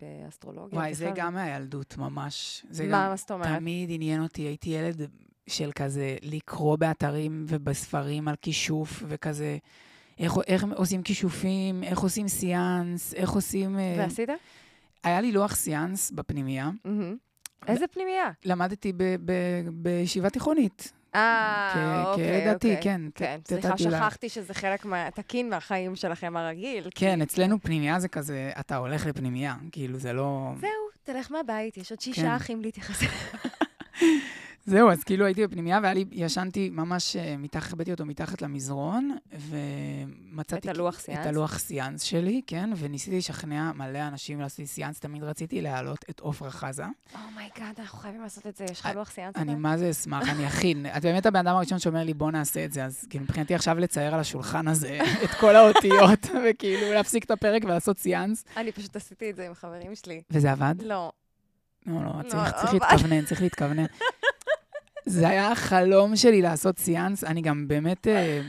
S1: באסטרולוגיה?
S2: וואי, זה? גם מהילדות, ממש. זה
S1: מה, מה זאת אומרת?
S2: תמיד עניין אותי, הייתי ילד של כזה לקרוא באתרים ובספרים על כישוף, וכזה, איך, איך עושים כישופים, איך עושים סיאנס, איך עושים... אה,
S1: ועשית?
S2: היה לי לוח סיאנס בפנימייה.
S1: איזה פנימייה?
S2: למדתי ב- ב- בישיבה תיכונית.
S1: אה, אוקיי, אוקיי.
S2: כן.
S1: כן,
S2: ת-
S1: סליחה, שכחתי שזה חלק מהתקין מהחיים שלכם הרגיל.
S2: כן,
S1: כי-
S2: אצלנו פנימייה זה כזה, אתה הולך לפנימייה, כאילו זה לא...
S1: זהו, תלך מהבית, יש עוד
S2: כן.
S1: שישה אחים להתייחס. [LAUGHS]
S2: זהו, אז כאילו הייתי בפנימייה, והיה לי, ישנתי ממש אה, מתחת, הבאתי אותו מתחת למזרון, ומצאתי...
S1: את הלוח סיאנס?
S2: את הלוח סיאנס שלי, כן, וניסיתי לשכנע מלא אנשים לעשות סיאנס, תמיד רציתי להעלות את עופרה חזה.
S1: oh my god, אנחנו חייבים לעשות את זה, יש לך לוח סיאנס?
S2: אני? מה זה אשמח, אני אכין. [LAUGHS] את באמת הבן אדם הראשון שאומר לי, בוא נעשה את זה, אז כאילו מבחינתי עכשיו לצייר על השולחן הזה [LAUGHS] את כל האותיות, [LAUGHS] וכאילו להפסיק את הפרק ולעשות סיאנס,
S1: אני פשוט עשיתי את זה עם חברים שלי.
S2: וזה עבד?
S1: לא.
S2: לא, לא,
S1: לא,
S2: צריך,
S1: לא עבד.
S2: להתכוונן, צריך להתכוונן. זה היה החלום שלי לעשות סיאנס. אני גם באמת, אה,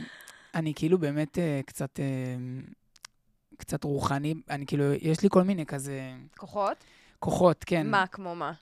S2: אני כאילו באמת אה, קצת, אה, קצת רוחני, אני כאילו, יש לי כל מיני כזה
S1: כוחות?
S2: כוחות, כן.
S1: מה, כמו מה?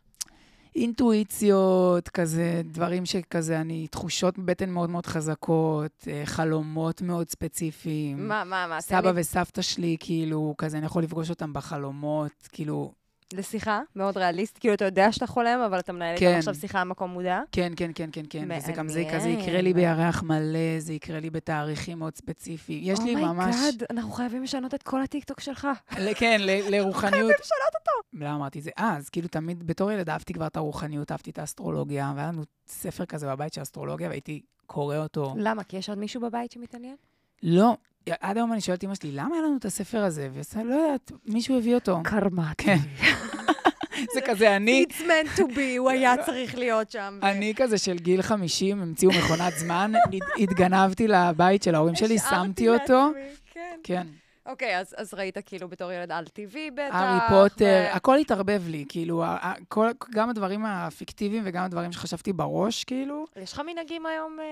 S2: אינטואיציות, כזה, דברים שכזה, אני, תחושות בטן מאוד מאוד חזקות, חלומות מאוד ספציפיים.
S1: מה, מה, מה?
S2: סבא
S1: לי-
S2: וסבתא שלי, כאילו, כזה, אני יכול לפגוש אותם בחלומות, כאילו,
S1: לשיחה, מאוד ריאליסט, כאילו אתה יודע שאתה חולם, אבל אתה מנהל
S2: כן.
S1: איתם עכשיו שיחה במקום מודע.
S2: כן, כן, כן, כן, כן. וזה גם זה. כזה יקרה לי בירח מלא, זה יקרה לי בתאריכים מאוד ספציפיים. יש לי ממש...
S1: oh my god, אנחנו חייבים לשנות את כל הטיקטוק שלך.
S2: כן, לרוחניות. חייבים לשנות אותו. למה אמרתי את זה? אה, אז כאילו תמיד, בתור ילד אהבתי כבר את הרוחניות, אהבתי את האסטרולוגיה, והיה לנו ספר כזה בבית של אסטרולוגיה, והייתי קורא אותו.
S1: למה? כי יש עוד מישהו בבית שמתעניין?
S2: לא, עד היום אני שואלת את אמא שלי, למה היה לנו את הספר הזה? ואני לא יודעת, מישהו הביא אותו.
S1: קרמטי.
S2: כן. זה כזה, אני,
S1: It's meant to be, הוא היה צריך להיות שם.
S2: אני כזה של גיל 50, המציאו מכונת זמן, הת- התגנבתי לבית של ההורים שלי, שמתי אותו.
S1: לעצמי, כן.
S2: כן,
S1: אוקיי, אז, אז ראית כאילו בתור ילד על טבעי בטח.
S2: הארי פוטר,
S1: ו-
S2: הכל התערבב לי, כאילו, ה- ה- כל- גם הדברים הפיקטיביים וגם הדברים שחשבתי בראש, כאילו.
S1: יש לך מנהגים היום אה,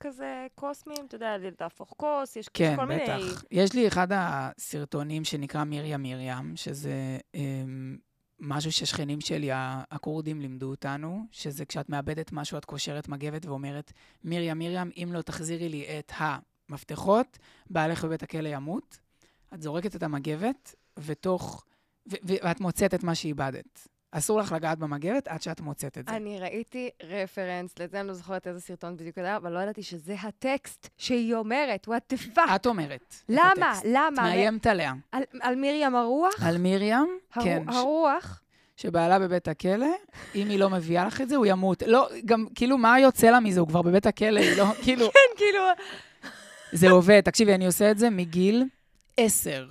S1: כזה קוסמיים? אתה יודע, להפוך כוס, יש,
S2: כן,
S1: כל מיני...
S2: בטח. יש לי אחד הסרטונים שנקרא מרים מרים, שזה אמ, משהו ששכנים שלי, ה- הכורדים, לימדו אותנו, שזה כשאת מאבדת משהו, את קושרת מגבת ואומרת, מרים מרים, אם לא תחזירי לי את המפתחות, בעלך בבית הכלא ימות. את זורקת את המגבת, ותוך... ו- ו- ואת מוצאת את מה שאיבדת. אסור לך לגעת במגבת עד שאת מוצאת את זה.
S1: אני ראיתי רפרנס, לזה אני לא זוכרת איזה סרטון בדיוק היה, אבל לא ידעתי שזה הטקסט שהיא אומרת, what the fuck.
S2: את אומרת.
S1: למה? למה?
S2: את מאיימת עליה.
S1: על, על מרים הרוח?
S2: על מרים,
S1: הרו-
S2: כן.
S1: הרוח?
S2: שבעלה בבית הכלא, אם היא לא מביאה לך את זה, הוא ימות. לא, גם, כאילו, מה יוצא לה מזה? הוא כבר בבית הכלא, היא לא, [LAUGHS] כאילו,
S1: כן, כאילו...
S2: זה עובד. תקשיבי, אני עושה את זה מגיל עשר.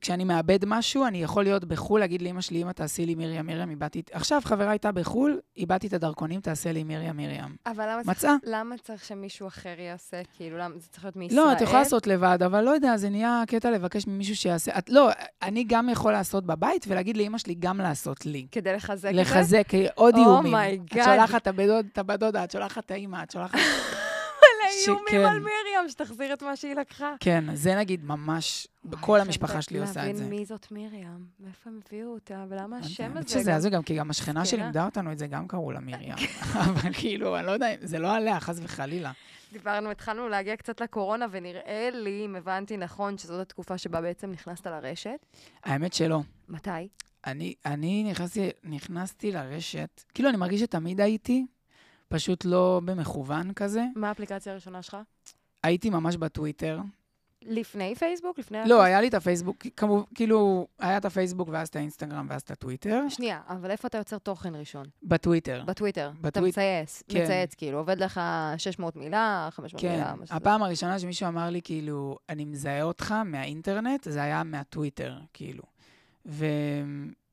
S2: כשאני מאבד משהו, אני יכול להיות בחו"ל, להגיד לאמא שלי, אמא, תעשי לי מרים מרים, איבדתי... עכשיו, חברה הייתה בחו"ל, איבדתי את הדרכונים, תעשה לי מרים מרים.
S1: אבל למה צריך,
S2: מצאה.
S1: למה צריך שמישהו אחר יעשה? כאילו, למה זה צריך להיות מישראל?
S2: לא, את יכולה לעשות לבד, אבל לא יודע, זה נהיה קטע לבקש ממישהו שיעשה... את, לא, אני גם יכול לעשות בבית, ולהגיד לאמא שלי גם לעשות לי.
S1: כדי לחזק את זה?
S2: לחזק עוד
S1: Oh
S2: איומים.
S1: my
S2: את. שולחת את הבדוד- את שולחת את האימא, את שולחת...
S1: איומים
S2: שכן.
S1: על מרים, שתחזיר את מה שהיא לקחה.
S2: כן, זה נגיד ממש, כל המשפחה
S1: אני
S2: שלי עושה את זה.
S1: להבין מי זאת מרים, מאיפה הם הביאו אותה, ולמה השם הזה.
S2: שזה
S1: גם-
S2: הזוי גם, כי גם השכנה. שלימדה אותנו את זה, גם קראו לה מרים. [LAUGHS] אבל כאילו, אני לא יודע, זה לא עליה, חס וחלילה.
S1: דיברנו, התחלנו להגיע קצת לקורונה, ונראה לי, אם הבנתי נכון, שזאת התקופה שבה בעצם נכנסת לרשת.
S2: האמת שלא.
S1: מתי?
S2: אני, אני נכנסתי, נכנסתי לרשת, כאילו, אני מרגיש שתמיד הייתי, פשוט לא במכוון כזה.
S1: מה האפליקציה הראשונה שלך?
S2: הייתי ממש בטוויטר.
S1: לפני פייסבוק? לפני...
S2: לא? היה לי את הפייסבוק, כמו, כאילו, היה את הפייסבוק ואז את האינסטגרם ואז את הטוויטר.
S1: שנייה, אבל איפה אתה יוצר תוכן ראשון?
S2: בטוויטר.
S1: בטוויטר. אתה
S2: בטוויט-
S1: מצייץ.
S2: כן.
S1: מצייץ, כאילו, עובד לך 600 מילה, 500
S2: כן,
S1: מילה, משהו.
S2: הפעם הראשונה שמישהו אמר לי, כאילו, אני מזהה אותך מהאינטרנט, זה היה מהטוויטר, כאילו. ו...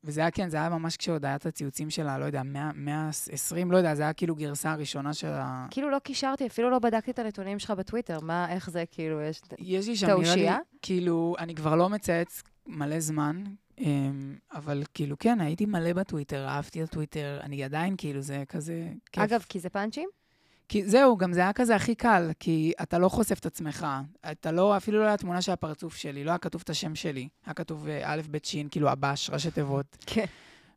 S2: וזה היה, כן, זה היה ממש כשעוד היה את הציוצים שלה, לא יודע, 100, 120, לא יודע, זה היה כאילו גרסה הראשונה של ה...
S1: כאילו לא קישרתי, אפילו לא בדקתי את הנתונים שלך בטוויטר. מה, איך זה, כאילו, יש...
S2: יש לי שם, נראה לי? כאילו, אני כבר לא מצייץ מלא זמן, אמ, אבל כאילו, כן, הייתי מלא בטוויטר, אהבתי את הטוויטר, אני עדיין, כאילו, זה כזה כיף.
S1: אגב, כי זה פאנצ'ים?
S2: כי זהו, גם זה היה כזה הכי קל, כי אתה לא חושף את עצמך. אתה לא, אפילו לא היה תמונה של הפרצוף שלי, לא היה כתוב את השם שלי. היה כתוב אה, א', ב', ש', כאילו הבש, ראשי תיבות.
S1: כן.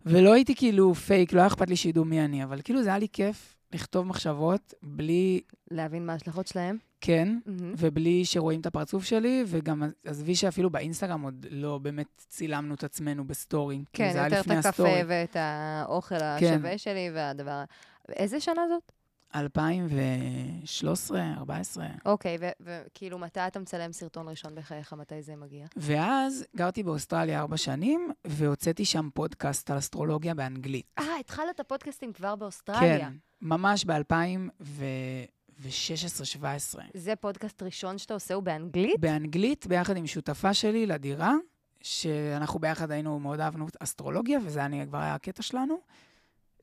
S2: ולא הייתי כאילו פייק, לא היה אכפת לי שידעו מי אני, אבל כאילו זה היה לי כיף לכתוב מחשבות בלי,
S1: להבין מה ההשלכות שלהם.
S2: כן,
S1: מהמם.
S2: ובלי שרואים את הפרצוף שלי, וגם עזבי שאפילו באינסטגרם עוד לא באמת צילמנו את עצמנו בסטורי.
S1: כן,
S2: כאילו, היה
S1: יותר את הקפה
S2: הסטורי.
S1: ואת האוכל
S2: כן.
S1: השווה שלי והדבר... איזה שנה זאת?
S2: 2013, 2014.
S1: אוקיי, וכאילו, מתי אתה מצלם סרטון ראשון בחייך? מתי זה מגיע?
S2: ואז גרתי באוסטרליה ארבע שנים, והוצאתי שם פודקאסט על אסטרולוגיה באנגלית.
S1: אה, התחלת את הפודקאסטים כבר באוסטרליה.
S2: כן, ממש ב-2016-2017.
S1: זה פודקאסט ראשון שאתה עושה, הוא באנגלית?
S2: באנגלית, ביחד עם שותפה שלי לדירה, שאנחנו ביחד היינו, מאוד אהבנו אסטרולוגיה, וזה היה, כבר היה הקטע שלנו.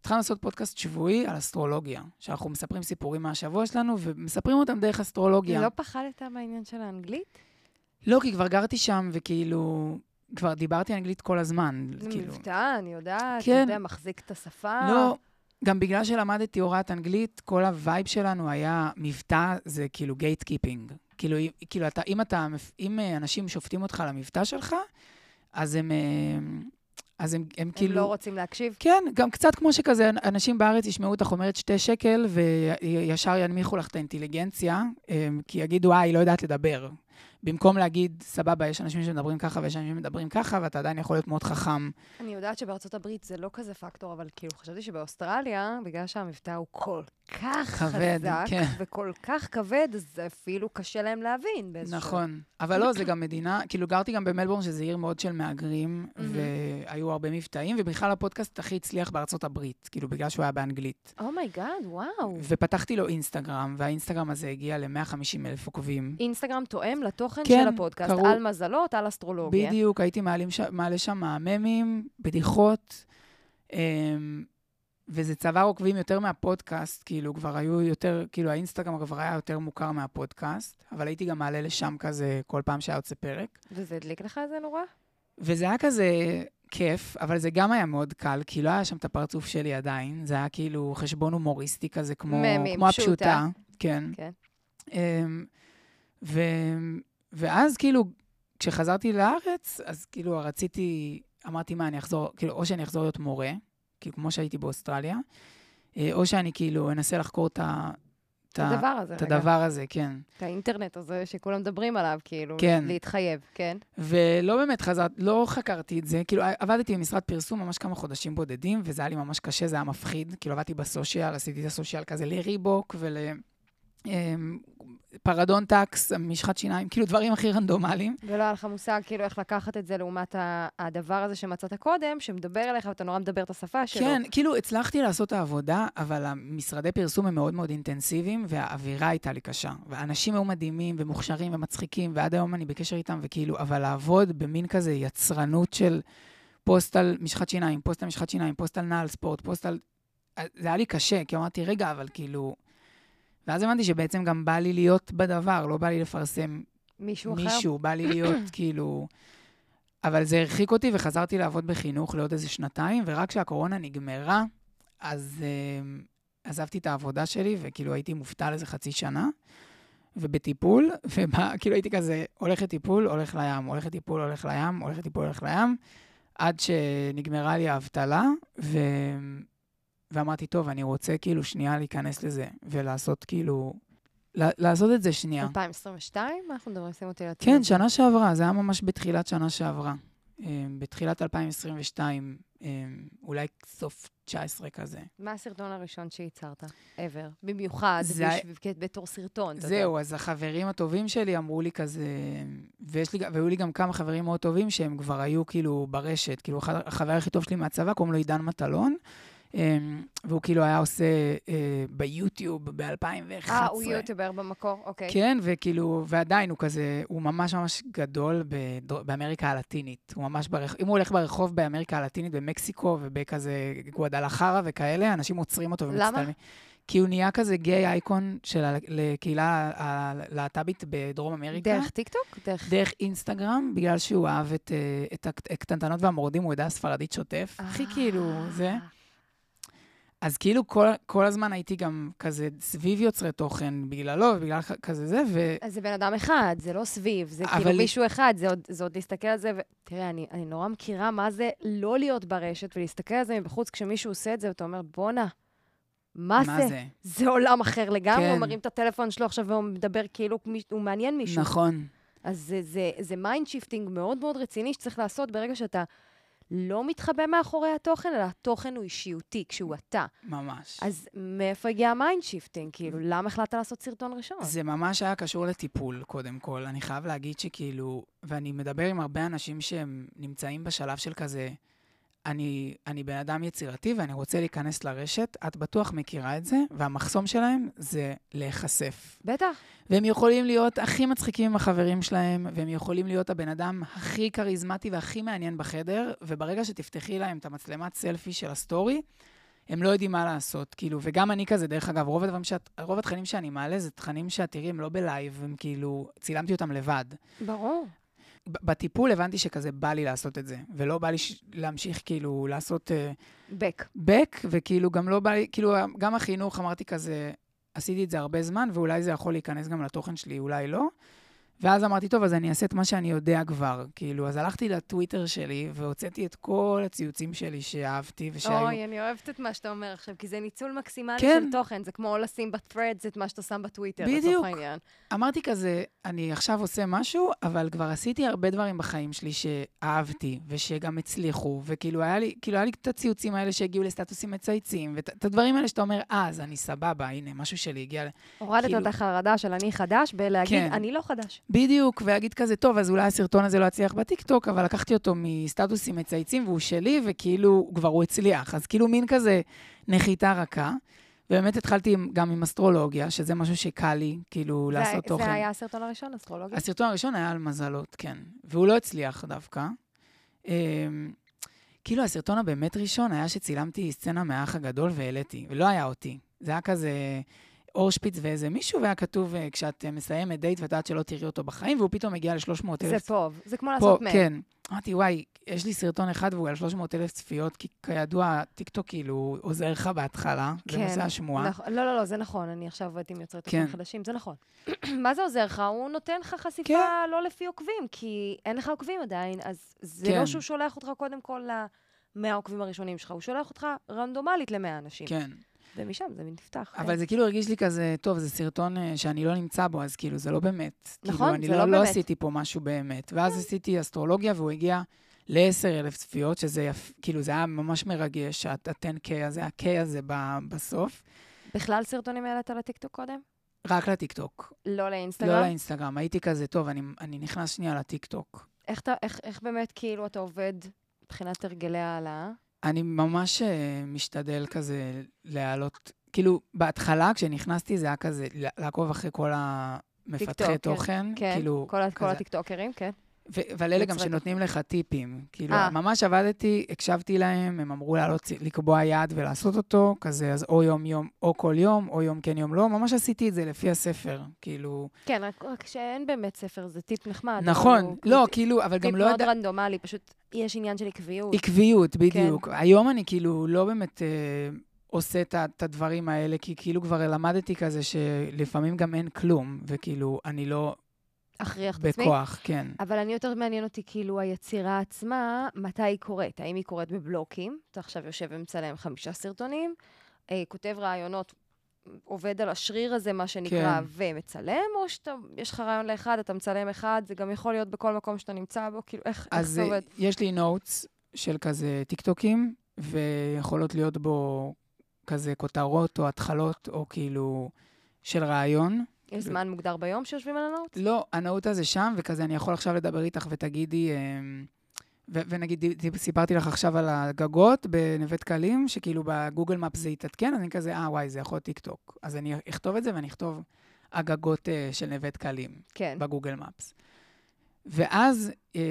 S2: התחלנו לעשות פודקאסט שבועי על אסטרולוגיה, שאנחנו מספרים סיפורים מהשבוע שלנו, ומספרים אותם דרך אסטרולוגיה.
S1: לא פחדת מהעניין של האנגלית?
S2: לא, כי כבר גרתי שם, וכאילו, כבר דיברתי אנגלית כל הזמן.
S1: זה
S2: כאילו,
S1: מבטא, אני יודעת, אתה
S2: כן.
S1: יודע, מחזיק את השפה.
S2: לא, גם בגלל שלמדתי הוראת אנגלית, כל ה vibe שלנו היה מבטא, זה כאילו gatekeeping. כאילו, כאילו אתה, אם, אתה, אם אה, אנשים שופטים אותך על המבטא שלך, אז הם, אה, אז הם, הם
S1: הם
S2: כאילו...
S1: לא רוצים להקשיב?
S2: כן, גם קצת כמו שכזה, אנשים בארץ ישמעו אותך אומרת שתי שקל, וישר ינמיכו לך את האינטליגנציה, אה, כי יגידו, אה, היא לא יודעת לדבר. במקום להגיד, סבבה, יש אנשים שמדברים ככה ויש אנשים שמדברים ככה, ואתה עדיין יכול להיות מאוד חכם.
S1: אני יודעת שבארצות הברית זה לא כזה פקטור, אבל כאילו, חשבתי שבאוסטרליה, בגלל שהמבטא הוא כל כך
S2: כבד,
S1: חזק,
S2: כן.
S1: וכל כך כבד, אז זה אפילו קשה להם להבין באיזשהו...
S2: נכון. אבל לא, זה גם מדינה, כאילו, גרתי גם במלבורן, שזה עיר מאוד של מהגרים, והיו הרבה מבטאים, ובכלל הפודקאסט הכי הצליח בארצות הברית, כאילו, בגלל שהוא היה באנגלית.
S1: oh my god, Oh wow.
S2: ופתחתי לו אינסטגרם, והאינסטגרם הזה הגיע ל-150 אלף עוקבים.
S1: אינסטגרם תואם לתוכן
S2: כן,
S1: של הפודקאסט,
S2: קראו-
S1: על מזלות, על אסטרולוגיה.
S2: בדיוק, הייתי מעלים ש... מעלה שם ממים, בדיחות, אמ, וזה צבר עוקבים יותר מהפודקאסט, כאילו, כבר היו יותר, כאילו, האינסטגרם כבר היה יותר מוכר מהפודקאסט, אבל הייתי גם מעלה לשם כזה כל פעם שהיה יוצא פרק.
S1: וזה הדליק לך איזה נורא?
S2: וזה היה כזה כיף, אבל זה גם היה מאוד קל, כי לא היה שם את הפרצוף שלי עדיין, זה היה כאילו חשבון הומוריסטי כזה, כמו,
S1: ממים,
S2: כמו
S1: פשוטה.
S2: הפשוטה. כן.
S1: כן.
S2: ו, ואז כאילו, כשחזרתי לארץ, אז כאילו רציתי, אמרתי, מה, אני אחזור, כאילו, או שאני אחזור להיות מורה, כאילו, כמו שהייתי באוסטרליה, אה, או שאני כאילו אנסה לחקור את ה... את
S1: הדבר הזה,
S2: את. הדבר הזה, כן.
S1: את האינטרנט הזה שכולם מדברים עליו, כאילו,
S2: כן.
S1: להתחייב, כן?
S2: ולא באמת חזרתי, לא חקרתי את זה, כאילו עבדתי במשרד פרסום ממש כמה חודשים בודדים, וזה היה לי ממש קשה, זה היה מפחיד. כאילו עבדתי בסושיאל, עשיתי את הסושיאל כזה לריבוק ול... אמ, פרדון טקס, משחת שיניים, כאילו דברים הכי רנדומליים.
S1: ולא היה לך מושג כאילו איך לקחת את זה לעומת הדבר הזה שמצאת קודם, שמדבר אליך ואתה נורא מדבר את השפה שלו.
S2: כן, כאילו הצלחתי לעשות את העבודה, אבל המשרדי פרסום הם מאוד מאוד אינטנסיביים, והאווירה הייתה לי קשה. ואנשים היו מדהימים ומוכשרים ומצחיקים, ועד היום אני בקשר איתם, וכאילו, אבל לעבוד במין כזה יצרנות של פוסט על משחת שיניים, פוסט על משחת שיניים, פוסט על נעל ספורט, פוסט על... זה היה לי קשה, כי אמרתי, רגע, אבל כאילו... ואז הבנתי שבעצם גם בא לי להיות בדבר, לא בא לי לפרסם
S1: מישהו אחר?
S2: מישהו, בא לי להיות [COUGHS] כאילו... אבל זה הרחיק אותי וחזרתי לעבוד בחינוך לעוד איזה שנתיים, ורק כשהקורונה נגמרה, אז אה, עזבתי את העבודה שלי, וכאילו הייתי מובטל איזה חצי שנה, ובטיפול, [LAUGHS] וכאילו הייתי כזה, הולך לטיפול, הולך לים, הולך לטיפול, הולך לים, הולך לטיפול, הולך לים, עד שנגמרה לי האבטלה, ו... ואמרתי, טוב, אני רוצה כאילו שנייה להיכנס לזה, ולעשות כאילו... לעשות את זה שנייה.
S1: 2022? מה אנחנו מדברים? שים אותי על
S2: כן, שנה שעברה, זה היה ממש בתחילת שנה שעברה. אמ, בתחילת 2022, אמ, אולי סוף 19 כזה.
S1: מה הסרטון הראשון שייצרת? ever. במיוחד,
S2: זה-
S1: בשביל- בתור סרטון.
S2: זהו, אז החברים הטובים שלי אמרו לי כזה, ויש לי, והיו לי גם כמה חברים מאוד טובים שהם כבר היו כאילו ברשת, כאילו החבר הכי טוב שלי מהצבא, קוראים לו עידן מטלון, והוא כאילו היה עושה אה, ביוטיוב ב-2011.
S1: אה, הוא יוטיובר במקור, אוקיי.
S2: כן, וכאילו, ועדיין הוא כזה, הוא ממש ממש גדול באמריקה הלטינית. הוא ממש ברחוב, אם הוא הולך ברחוב באמריקה הלטינית, במקסיקו ובכזה גואדלחרה וכאלה, אנשים עוצרים אותו
S1: למה?
S2: ומצטלמים. כי הוא נהיה כזה gay icon של ה- לקהילה הלהט"בית בדרום אמריקה.
S1: דרך טיקטוק? דרך...
S2: דרך אינסטגרם, בגלל שהוא אהב את, אה, את הק- הקטנטנות והמורדים, הוא יודע ספרדית שוטף. הכי כאילו, זה. אז כאילו כל, כל הזמן הייתי גם כזה סביב יוצרי תוכן, בגללו ובגלל ח- כזה זה, ו...
S1: אז זה בן אדם אחד, זה לא סביב, זה כאילו מישהו אחד, זה עוד, זה עוד להסתכל על זה, ו... תראה, אני, אני נורא מכירה מה זה לא להיות ברשת ולהסתכל על זה מבחוץ כשמישהו עושה את זה, ואתה אומר, בואנה, מה,
S2: מה
S1: זה?
S2: זה?
S1: זה עולם אחר לגמרי,
S2: כן.
S1: הוא מרים את הטלפון שלו עכשיו והוא מדבר כאילו הוא מעניין מישהו.
S2: נכון.
S1: אז זה, זה, זה mind shifting מאוד מאוד רציני שצריך לעשות ברגע שאתה לא מתחבא מאחורי התוכן, אלא התוכן הוא אישיותי, כשהוא אתה.
S2: ממש.
S1: אז מאיפה הגיע ה mind shifting? כאילו, למה החלטת לעשות סרטון ראשון?
S2: זה ממש היה קשור לטיפול, קודם כל. אני חייב להגיד שכאילו, ואני מדבר עם הרבה אנשים שהם נמצאים בשלב של כזה, אני, אני בן אדם יצירתי ואני רוצה להיכנס לרשת, את בטוח מכירה את זה, והמחסום שלהם זה להיחשף.
S1: בטח.
S2: והם יכולים להיות הכי מצחיקים עם החברים שלהם, והם יכולים להיות הבן אדם הכי כריזמטי והכי מעניין בחדר, וברגע שתפתחי להם את המצלמת סלפי של הסטורי, הם לא יודעים מה לעשות, כאילו, וגם אני כזה, דרך אגב, רוב שאת, רוב התכנים שאני מעלה זה תכנים שאת תראי, הם לא בלייב, הם כאילו, צילמתי אותם לבד.
S1: ברור.
S2: בטיפול הבנתי שכזה בא לי לעשות את זה, ולא בא לי ש- להמשיך כאילו לעשות
S1: בק.
S2: back, וכאילו גם לא בא לי, כאילו גם החינוך אמרתי כזה, עשיתי את זה הרבה זמן, ואולי זה יכול להיכנס גם לתוכן שלי, אולי לא. ואז אמרתי, טוב, אז אני אעשה את מה שאני יודע כבר. כאילו, אז הלכתי לטוויטר שלי והוצאתי את כל הציוצים שלי שאהבתי ושהיו...
S1: אוי, אני אוהבת את מה שאתה אומר עכשיו, כי זה ניצול מקסימלי
S2: כן.
S1: של תוכן. זה כמו לשים ב-threads את מה שאתה שם בטוויטר,
S2: בדיוק.
S1: לצורך העניין.
S2: אמרתי כזה, אני עכשיו עושה משהו, אבל כבר עשיתי הרבה דברים בחיים שלי שאהבתי, ושגם הצליחו, וכאילו היה לי, כאילו היה לי את הציוצים האלה שהגיעו לסטטוסים מצייצים, ואת את הדברים האלה שאתה אומר, אה, אז אני סבבה, הנה, משהו שלי הגיע... ל-"
S1: הורדת
S2: כאילו-
S1: את החרדה של אני חדש, בלהגיד,
S2: כן.
S1: אני לא חדש.
S2: בדיוק, ולהגיד כזה, טוב, אז אולי הסרטון הזה לא יצליח בטיקטוק, אבל לקחתי אותו מסטטוסים מצייצים, והוא שלי, וכאילו, כבר הוא הצליח. אז כאילו מין כזה נחיתה רכה. ובאמת התחלתי גם עם אסטרולוגיה, שזה משהו שקל לי, כאילו,
S1: זה-
S2: לעשות תוכן.
S1: זה היה הסרטון הראשון, אסטרולוגיה?
S2: הסרטון הראשון היה על מזלות, כן. והוא לא הצליח דווקא. אמ, כאילו, הסרטון הבאמת ראשון היה שצילמתי סצנה מהאח הגדול והעליתי, ולא היה אותי. זה היה כזה אור שפיץ ואיזה מישהו, והיה כתוב, אה, כשאת אה, מסיימת דייט ואת יודעת שלא תראי אותו בחיים, והוא פתאום הגיע ל-300 אלף...
S1: זה פה, זה כמו לעשות מם.
S2: כן. אמרתי, וואי, יש לי סרטון אחד והוא על 300 אלף צפיות, כי כידוע, טיקטוק כאילו עוזר לך בהתחלה, זה נושא השמועה.
S1: נכון, לא, לא, לא, זה נכון, אני עכשיו עובדת עם יוצרי
S2: כן.
S1: תוכן חדשים, זה נכון. [CLEARS THROAT] מה זה עוזר לך? הוא נותן לך חשיפה
S2: כן.
S1: לא לפי עוקבים, כי אין לך עוקבים עדיין, אז זה
S2: כן.
S1: לא שהוא שולח אותך קודם כל ל-100 העוקבים הראשונים שלך, הוא שולח אותך רנדומלית ל-100 אנשים.
S2: כן.
S1: ומשם זה נפתח. כן.
S2: אבל זה כאילו הרגיש לי כזה, טוב, זה סרטון אה, שאני לא נמצא בו, אז כאילו, זה לא באמת.
S1: נכון,
S2: כאילו, אני
S1: זה
S2: לא,
S1: לא
S2: לא
S1: באמת.
S2: עשיתי פה משהו באמת. ואז עשיתי אסטרולוגיה, והוא הגיע ל-10,000 צפיות, שזה יפ... כאילו, זה היה ממש מרגש, ה-10K הזה, ה-K הזה ב- בסוף.
S1: בכלל סרטונים העלית לטיקטוק קודם?
S2: רק לטיקטוק,
S1: לא לאינסטגרם?
S2: לא לאינסטגרם. הייתי כזה, טוב, אני, אני נכנס שנייה לטיקטוק.
S1: איך, אתה, איך, איך באמת כאילו אתה עובד מבחינת הרגלי העלאה?
S2: אני ממש אה, משתדל כזה להעלות, כאילו, בהתחלה, כשנכנסתי, זה היה כזה, לעקוב אחרי כל המפתחי
S1: כן.
S2: תוכן.
S1: כן,
S2: כאילו,
S1: כל, כל. הטיקטוקרים, כן.
S2: ו- אבל אלה גם שנותנים לך טיפים. כאילו,
S1: אה.
S2: ממש עבדתי, הקשבתי להם, הם אמרו לעלות, לקבוע יעד ולעשות אותו, כזה, אז או יום-יום, או כל יום, או יום כן, יום לא. ממש עשיתי את זה לפי הספר, כאילו...
S1: כן, רק, רק שאין באמת ספר, זה טיפ נחמד.
S2: נכון,
S1: הוא-
S2: לא,
S1: הוא
S2: כאילו, אבל
S1: טיפ
S2: גם לא
S1: מאוד
S2: יודע...
S1: רנדומלי, פשוט יש עניין של עקביות.
S2: עקביות,
S1: כן.
S2: בדיוק. היום אני כאילו לא באמת אה, עושה את הדברים האלה, כי כאילו כבר למדתי כזה שלפעמים גם אין כלום, וכאילו, אני לא
S1: אכריח את עצמי.
S2: בכוח, כן.
S1: אבל אני יותר מעניין אותי, כאילו, היצירה עצמה, מתי היא קורית? האם היא קורית בבלוקים? אתה עכשיו יושב ומצלם חמישה סרטונים, אה, כותב רעיונות, עובד על השריר הזה, מה שנקרא,
S2: כן.
S1: ומצלם, או שיש לך רעיון לאחד, אתה מצלם אחד, זה גם יכול להיות בכל מקום שאתה נמצא בו, כאילו, איך, איך
S2: אז
S1: זה
S2: אה,
S1: עובד?
S2: יש לי נוטס של כזה טיקטוקים, ויכולות להיות בו כזה כותרות או התחלות, או כאילו של רעיון.
S1: יש זמן מוגדר ביום שיושבים על הנוט?
S2: לא, הנאות הזה שם, וכזה אני יכול עכשיו לדבר איתך ותגידי, אה, ו- ונגיד, סיפרתי לך עכשיו על הגגות בנווה דקלים, שכאילו ב Google Map זה יתעדכן, אז אני כזה, אה, וואי, זה יכול להיות טיקטוק. אז אני אכתוב את זה ואני אכתוב הגגות אה, של נווה דקלים
S1: כן.
S2: ב Google Maps. ואז... אה,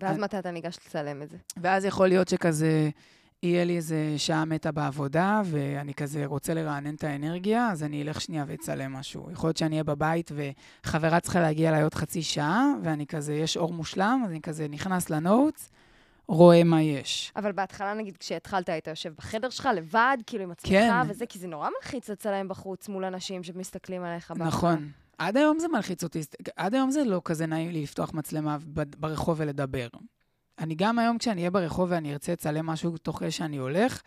S1: ואז מתי אתה ניגש לצלם את זה?
S2: ואז יכול להיות שכזה, יהיה לי איזה שעה מתה בעבודה, ואני כזה רוצה לרענן את האנרגיה, אז אני אלך שנייה ואצלם משהו. יכול להיות שאני אהיה בבית, וחברה צריכה להגיע אליי עוד חצי שעה, ואני כזה, יש אור מושלם, אז אני כזה נכנס ל notes, רואה מה יש.
S1: אבל בהתחלה, נגיד, כשהתחלת, היית יושב בחדר שלך לבד, כאילו עם עצמך
S2: כן.
S1: וזה, כי זה נורא מלחיץ לצלם בחוץ מול אנשים שמסתכלים עליך. בהתחלה.
S2: נכון. עד היום זה מלחיץ אותי, עד היום זה לא כזה נעים לי לפתוח מצלמה ברחוב ולדבר. אני גם היום, כשאני אהיה ברחוב ואני ארצה לצלם משהו תוך כדי שאני הולך,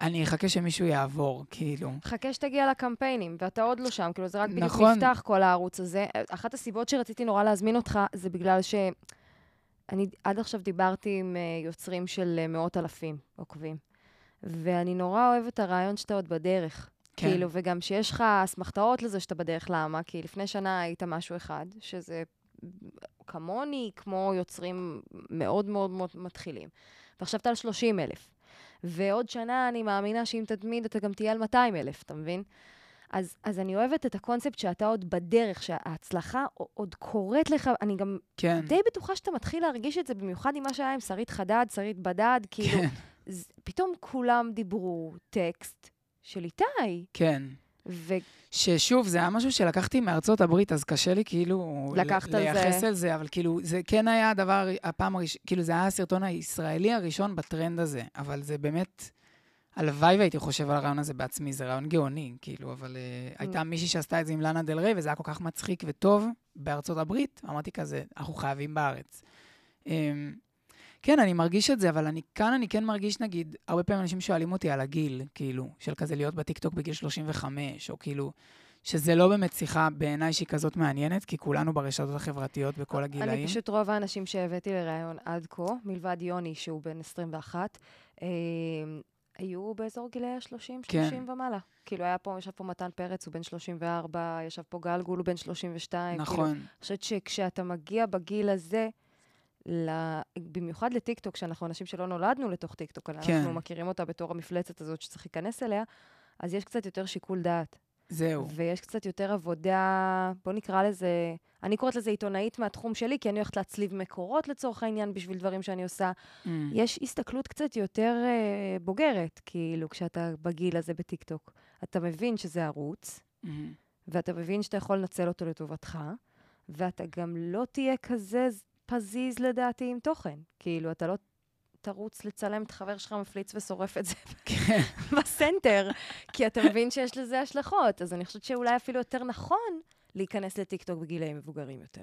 S2: אני אחכה שמישהו יעבור, כאילו.
S1: חכה שתגיע לקמפיינים, ואתה עוד לא שם, כאילו זה רק בדיוק
S2: נכון.
S1: נפתח כל הערוץ הזה. אחת הסיבות שרציתי נורא להזמין אותך, זה בגלל ש... אני עד עכשיו דיברתי עם uh, יוצרים של uh, מאות אלפים עוקבים, ואני נורא אוהבת את הרעיון שאתה עוד בדרך.
S2: כן.
S1: כאילו, וגם שיש לך אסמכתאות לזה שאתה בדרך, למה? כי לפני שנה היית משהו אחד, שזה כמוני, כמו יוצרים מאוד מאוד מאוד מתחילים. ועכשיו אתה על 30 אלף. ועוד שנה אני מאמינה שאם תתמיד אתה גם תהיה על 200 אלף, אתה מבין? אז, אז אני אוהבת את הקונספט שאתה עוד בדרך, שההצלחה עוד קורית לך, אני גם
S2: כן.
S1: די בטוחה שאתה מתחיל להרגיש את זה, במיוחד עם מה שהיה עם שרית חדד, שרית בדד, כאילו,
S2: כן,
S1: ז- פתאום כולם דיברו טקסט של איתי,
S2: כן.
S1: ו...
S2: ששוב, זה היה משהו שלקחתי מארצות הברית, אז קשה לי כאילו...
S1: לקחת על זה.
S2: לייחס על זה, אבל כאילו, זה כן היה הדבר, הפעם הראשונה, כאילו, זה היה הסרטון הישראלי הראשון בטרנד הזה, אבל זה באמת הלוואי והייתי חושב על הרעיון הזה בעצמי, זה רעיון גאוני, כאילו, אבל uh, הייתה מישהי שעשתה את זה עם לאנה דל ריי, וזה היה כל כך מצחיק וטוב בארצות הברית, אמרתי כזה, אנחנו חייבים בארץ. Um, כן, אני מרגיש את זה, אבל אני, כאן אני כן מרגיש, נגיד, הרבה פעמים אנשים שואלים אותי על הגיל, כאילו, של כזה להיות בטיקטוק בגיל 35, או כאילו, שזה לא באמת שיחה בעיניי שהיא כזאת מעניינת, כי כולנו ברשתות החברתיות בכל הגילאים.
S1: אני פשוט רוב האנשים שהבאתי לראיון עד כה, מלבד יוני, שהוא בן 21, אה, היו באזור גילאי ה-30, 30 כן. ומעלה. כאילו, היה פה, ישב פה מתן פרץ, הוא בן 34, ישב פה גלגול, הוא בן 32.
S2: נכון.
S1: כאילו, אני חושבת שכשאתה מגיע בגיל הזה. במיוחד לטיקטוק, שאנחנו אנשים שלא נולדנו לתוך טיקטוק, כן. אנחנו מכירים אותה בתור המפלצת הזאת שצריך להיכנס אליה, אז יש קצת יותר שיקול דעת.
S2: זהו.
S1: ויש קצת יותר עבודה, בוא נקרא לזה, אני קוראת לזה עיתונאית מהתחום שלי, כי אני הולכת להצליב מקורות לצורך העניין בשביל דברים שאני עושה. Mm. יש הסתכלות קצת יותר uh, בוגרת, כאילו, כשאתה בגיל הזה בטיקטוק. אתה מבין שזה ערוץ, mm-hmm. ואתה מבין שאתה יכול לנצל אותו לטובתך, ואתה גם לא תהיה כזה פזיז לדעתי עם תוכן. כאילו, אתה לא תרוץ לצלם את חבר שלך מפליץ ושורף את זה כן. [LAUGHS] בסנטר, כי אתה מבין שיש לזה השלכות. אז אני חושבת שאולי אפילו יותר נכון להיכנס לטיקטוק בגילאים מבוגרים יותר.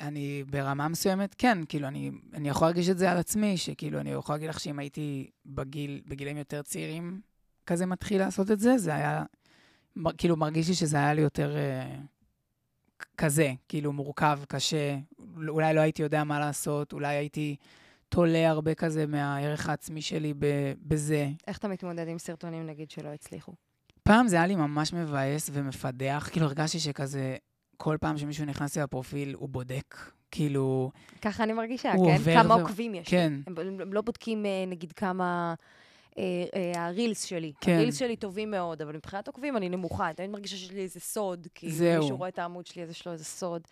S2: אני ברמה מסוימת, כן, כאילו, אני, אני יכול להרגיש את זה על עצמי, שכאילו, אני יכול להגיד לך שאם הייתי בגיל, בגילאים יותר צעירים כזה מתחיל לעשות את זה, זה היה, כאילו, מרגיש לי שזה היה לי יותר אה, כזה, כאילו, מורכב, קשה, אולי לא הייתי יודע מה לעשות, אולי הייתי... תולה הרבה כזה מהערך העצמי שלי בזה.
S1: איך אתה מתמודד עם סרטונים, נגיד, שלא הצליחו?
S2: פעם זה היה לי ממש מבאס ומפדח, כאילו הרגשתי שכזה, כל פעם שמישהו נכנס לי לפרופיל, הוא בודק, כאילו...
S1: ככה אני מרגישה, כן? כמה ו... עוקבים יש
S2: כן.
S1: הם לא בודקים, אה, נגיד, כמה... אה, אה, הרילס שלי.
S2: כן.
S1: הרילס שלי טובים מאוד, אבל מבחינת עוקבים אני נמוכה. אני תמיד מרגישה שיש לי איזה סוד, כי זהו. מישהו רואה את העמוד שלי, אז יש לו איזה סוד.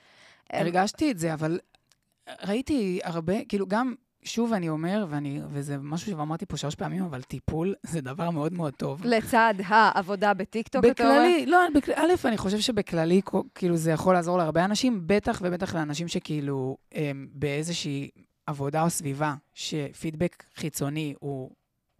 S2: הרגשתי את זה, אבל ראיתי הרבה, כאילו, גם שוב אני אומר, ואני, וזה משהו שאמרתי פה שלוש פעמים, אבל טיפול זה דבר מאוד מאוד טוב.
S1: לצד העבודה בטיקטוק, אתה אומר?
S2: בכללי, לא, בכ... א', אני חושב שבכללי, כאילו, זה יכול לעזור להרבה אנשים, בטח ובטח לאנשים שכאילו, הם באיזושהי עבודה או סביבה, שפידבק חיצוני הוא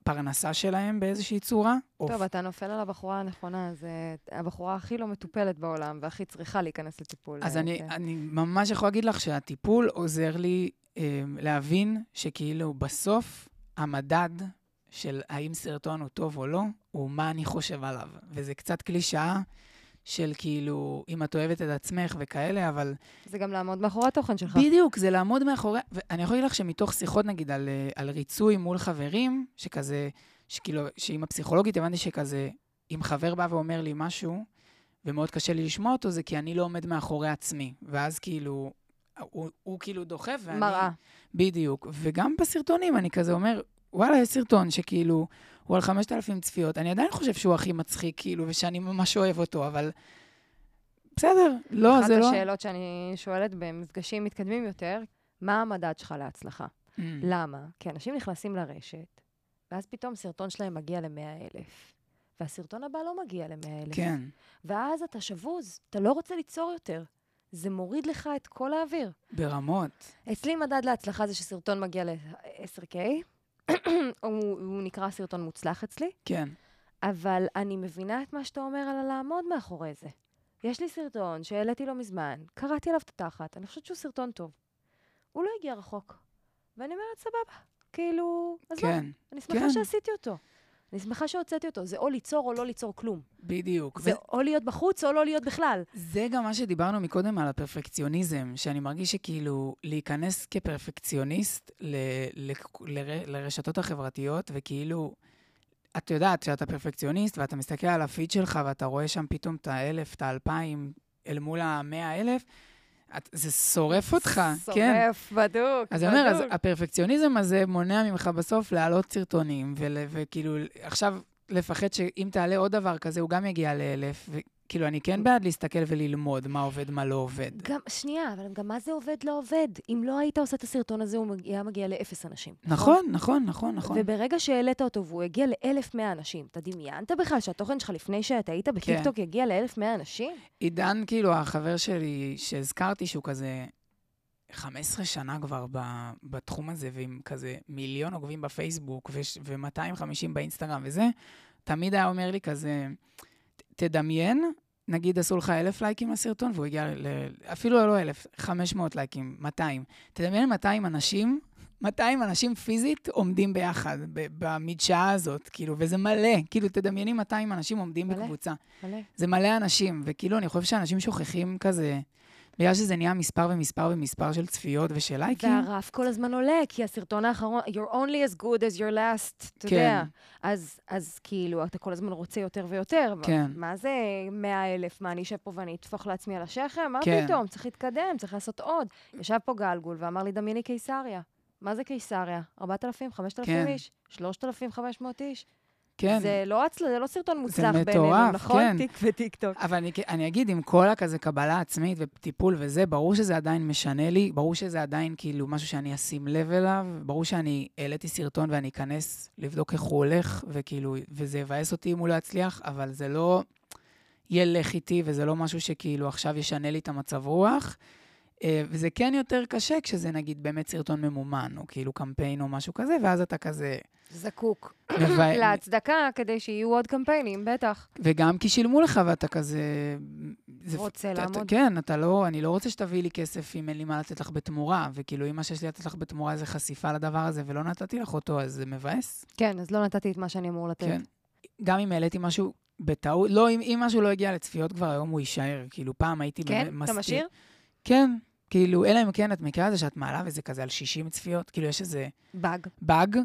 S2: פרנסה שלהם באיזושהי צורה.
S1: טוב, אוף. אתה נופל על הבחורה הנכונה, זה הבחורה הכי לא מטופלת בעולם, והכי צריכה להיכנס לטיפול.
S2: אז אני, כן. אני ממש יכול להגיד לך שהטיפול עוזר לי אמ, להבין שכאילו בסוף המדד של האם סרטון הוא טוב או לא, הוא מה אני חושב עליו. וזה קצת קלישאה של כאילו, אם את אוהבת את עצמך וכאלה, אבל...
S1: זה גם לעמוד מאחורי התוכן שלך.
S2: בדיוק, זה לעמוד מאחורי... ואני יכול להגיד לך שמתוך שיחות, נגיד, על, אה, על ריצוי מול חברים, שכזה, שכאילו, שעם הפסיכולוגית הבנתי שכזה, אם חבר בא ואומר לי משהו, ומאוד קשה לי לשמוע אותו, זה כי אני לא עומד מאחורי עצמי. ואז כאילו, הוא, הוא כאילו דוחף,
S1: ואני... מראה.
S2: בדיוק. וגם בסרטונים אני כזה אומר, וואלה, יש סרטון שכאילו, הוא על 5,000 צפיות. אני עדיין חושב שהוא הכי מצחיק, כאילו, ושאני ממש אוהב אותו, אבל... בסדר, לא, זה לא...
S1: אחת השאלות שאני שואלת במפגשים מתקדמים יותר, מה המדד שלך להצלחה? Mm. למה? כי אנשים נכנסים לרשת, ואז פתאום סרטון שלהם מגיע ל-100,000. והסרטון הבא לא מגיע ל-100,000.
S2: כן.
S1: ואז אתה שבוז, אתה לא רוצה ליצור יותר. זה מוריד לך את כל האוויר.
S2: ברמות.
S1: אצלי מדד להצלחה זה שסרטון מגיע ל-10K, הוא, הוא נקרא סרטון מוצלח אצלי.
S2: כן.
S1: אבל אני מבינה את מה שאתה אומר על לעמוד מאחורי זה. יש לי סרטון שהעליתי לא מזמן, קראתי עליו את התחת, אני חושבת שהוא סרטון טוב. הוא לא הגיע רחוק. ואני אומרת, סבבה. כאילו, אז כן, מה? אני שמחה כן. שעשיתי אותו. אני שמחה שהוצאתי אותו. זה או ליצור או לא ליצור כלום.
S2: בדיוק.
S1: זה ו... או להיות בחוץ או לא להיות בכלל.
S2: זה גם מה שדיברנו מקודם על הפרפקציוניזם, שאני מרגיש שכאילו להיכנס כפרפקציוניסט ל... ל... ל... לרשתות החברתיות, וכאילו, את יודעת שאתה פרפקציוניסט ואתה מסתכל על הפיד שלך ואתה רואה שם פתאום את האלף, את האלפיים, אל מול המאה אלף, את, זה שורף אותך,
S1: שורף,
S2: כן.
S1: שורף, בדוק, בדוק.
S2: אז אני אומר, אז הפרפקציוניזם הזה מונע ממך בסוף להעלות סרטונים, ול, וכאילו, עכשיו לפחד שאם תעלה עוד דבר כזה, הוא גם יגיע לאלף, כאילו, אני כן בעד להסתכל וללמוד מה עובד, מה לא עובד.
S1: גם, שנייה, אבל גם מה זה עובד, לא עובד? אם לא היית עושה את הסרטון הזה, הוא היה מגיע לאפס אנשים.
S2: נכון, נכון, נכון, נכון.
S1: וברגע שהעלית אותו והוא הגיע לאלף מאה אנשים, אתה דמיינת בכלל שהתוכן שלך לפני שאתה היית בטיקטוק כן. יגיע לאלף מאה אנשים?
S2: עידן, כאילו, החבר שלי שהזכרתי, שהוא כזה 15 שנה כבר ב, בתחום הזה, ועם כזה מיליון עוקבים בפייסבוק ו-250 באינסטגרם וזה, תמיד היה אומר לי כזה, תדמיין, נגיד עשו לך אלף לייקים לסרטון, והוא הגיע ל... אפילו לא אלף, 500 לייקים, 200. תדמיין 200 אנשים 200 אנשים פיזית עומדים ביחד במדשאה הזאת, כאילו, וזה מלא. כאילו, תדמייני 200 אנשים עומדים מלא, בקבוצה. מלא. זה מלא אנשים, וכאילו, אני חושב שאנשים שוכחים כזה... בגלל שזה נהיה מספר ומספר ומספר של צפיות ושל לייקים.
S1: והרף כל הזמן עולה, כי הסרטון האחרון, you're only as good as your last, אתה כן. יודע. אז, אז כאילו, אתה כל הזמן רוצה יותר ויותר. כן. מה זה 100 אלף? מה, אני אשב פה ואני אטפוך לעצמי על השכם? מה כן. פתאום? צריך להתקדם, צריך לעשות עוד. ישב פה גלגול ואמר לי, דמייני קיסריה. מה זה קיסריה? 4,000, 5,000 כן. איש? 3,500 איש? כן. זה לא, זה לא סרטון מוצלח בינינו, מטורף, נכון? כן. טיק וטיק טוק.
S2: אבל אני, אני אגיד, עם כל הכזה קבלה עצמית וטיפול וזה, ברור שזה עדיין משנה לי, ברור שזה עדיין כאילו משהו שאני אשים לב אליו, ברור שאני העליתי סרטון ואני אכנס לבדוק איך הוא הולך, וכאילו, וזה יבאס אותי אם הוא לא יצליח, אבל זה לא ילך איתי, וזה לא משהו שכאילו עכשיו ישנה לי את המצב רוח. אה, וזה כן יותר קשה כשזה נגיד באמת סרטון ממומן, או כאילו קמפיין או משהו כזה, ואז אתה כזה...
S1: זקוק [COUGHS] להצדקה כדי שיהיו עוד קמפיינים, בטח.
S2: וגם כי שילמו לך ואתה כזה...
S1: רוצה זה, לעמוד.
S2: כן, אתה לא, אני לא רוצה שתביאי לי כסף אם אין לי מה לתת לך בתמורה, וכאילו אם מה שיש לי לתת לך בתמורה זה חשיפה לדבר הזה ולא נתתי לך אותו, אז זה מבאס.
S1: כן, אז לא נתתי את מה שאני אמור לתת. כן.
S2: גם אם העליתי משהו בטעות, לא, אם, אם משהו לא הגיע לצפיות כבר היום הוא יישאר. כאילו, פעם הייתי
S1: כן? מסתיר... כן? אתה משאיר?
S2: כן, כאילו, אלא אם כן את מכירה את זה שאת מעלה וזה כזה על 60 צפיות, כאילו יש איזה...
S1: באג.
S2: באג.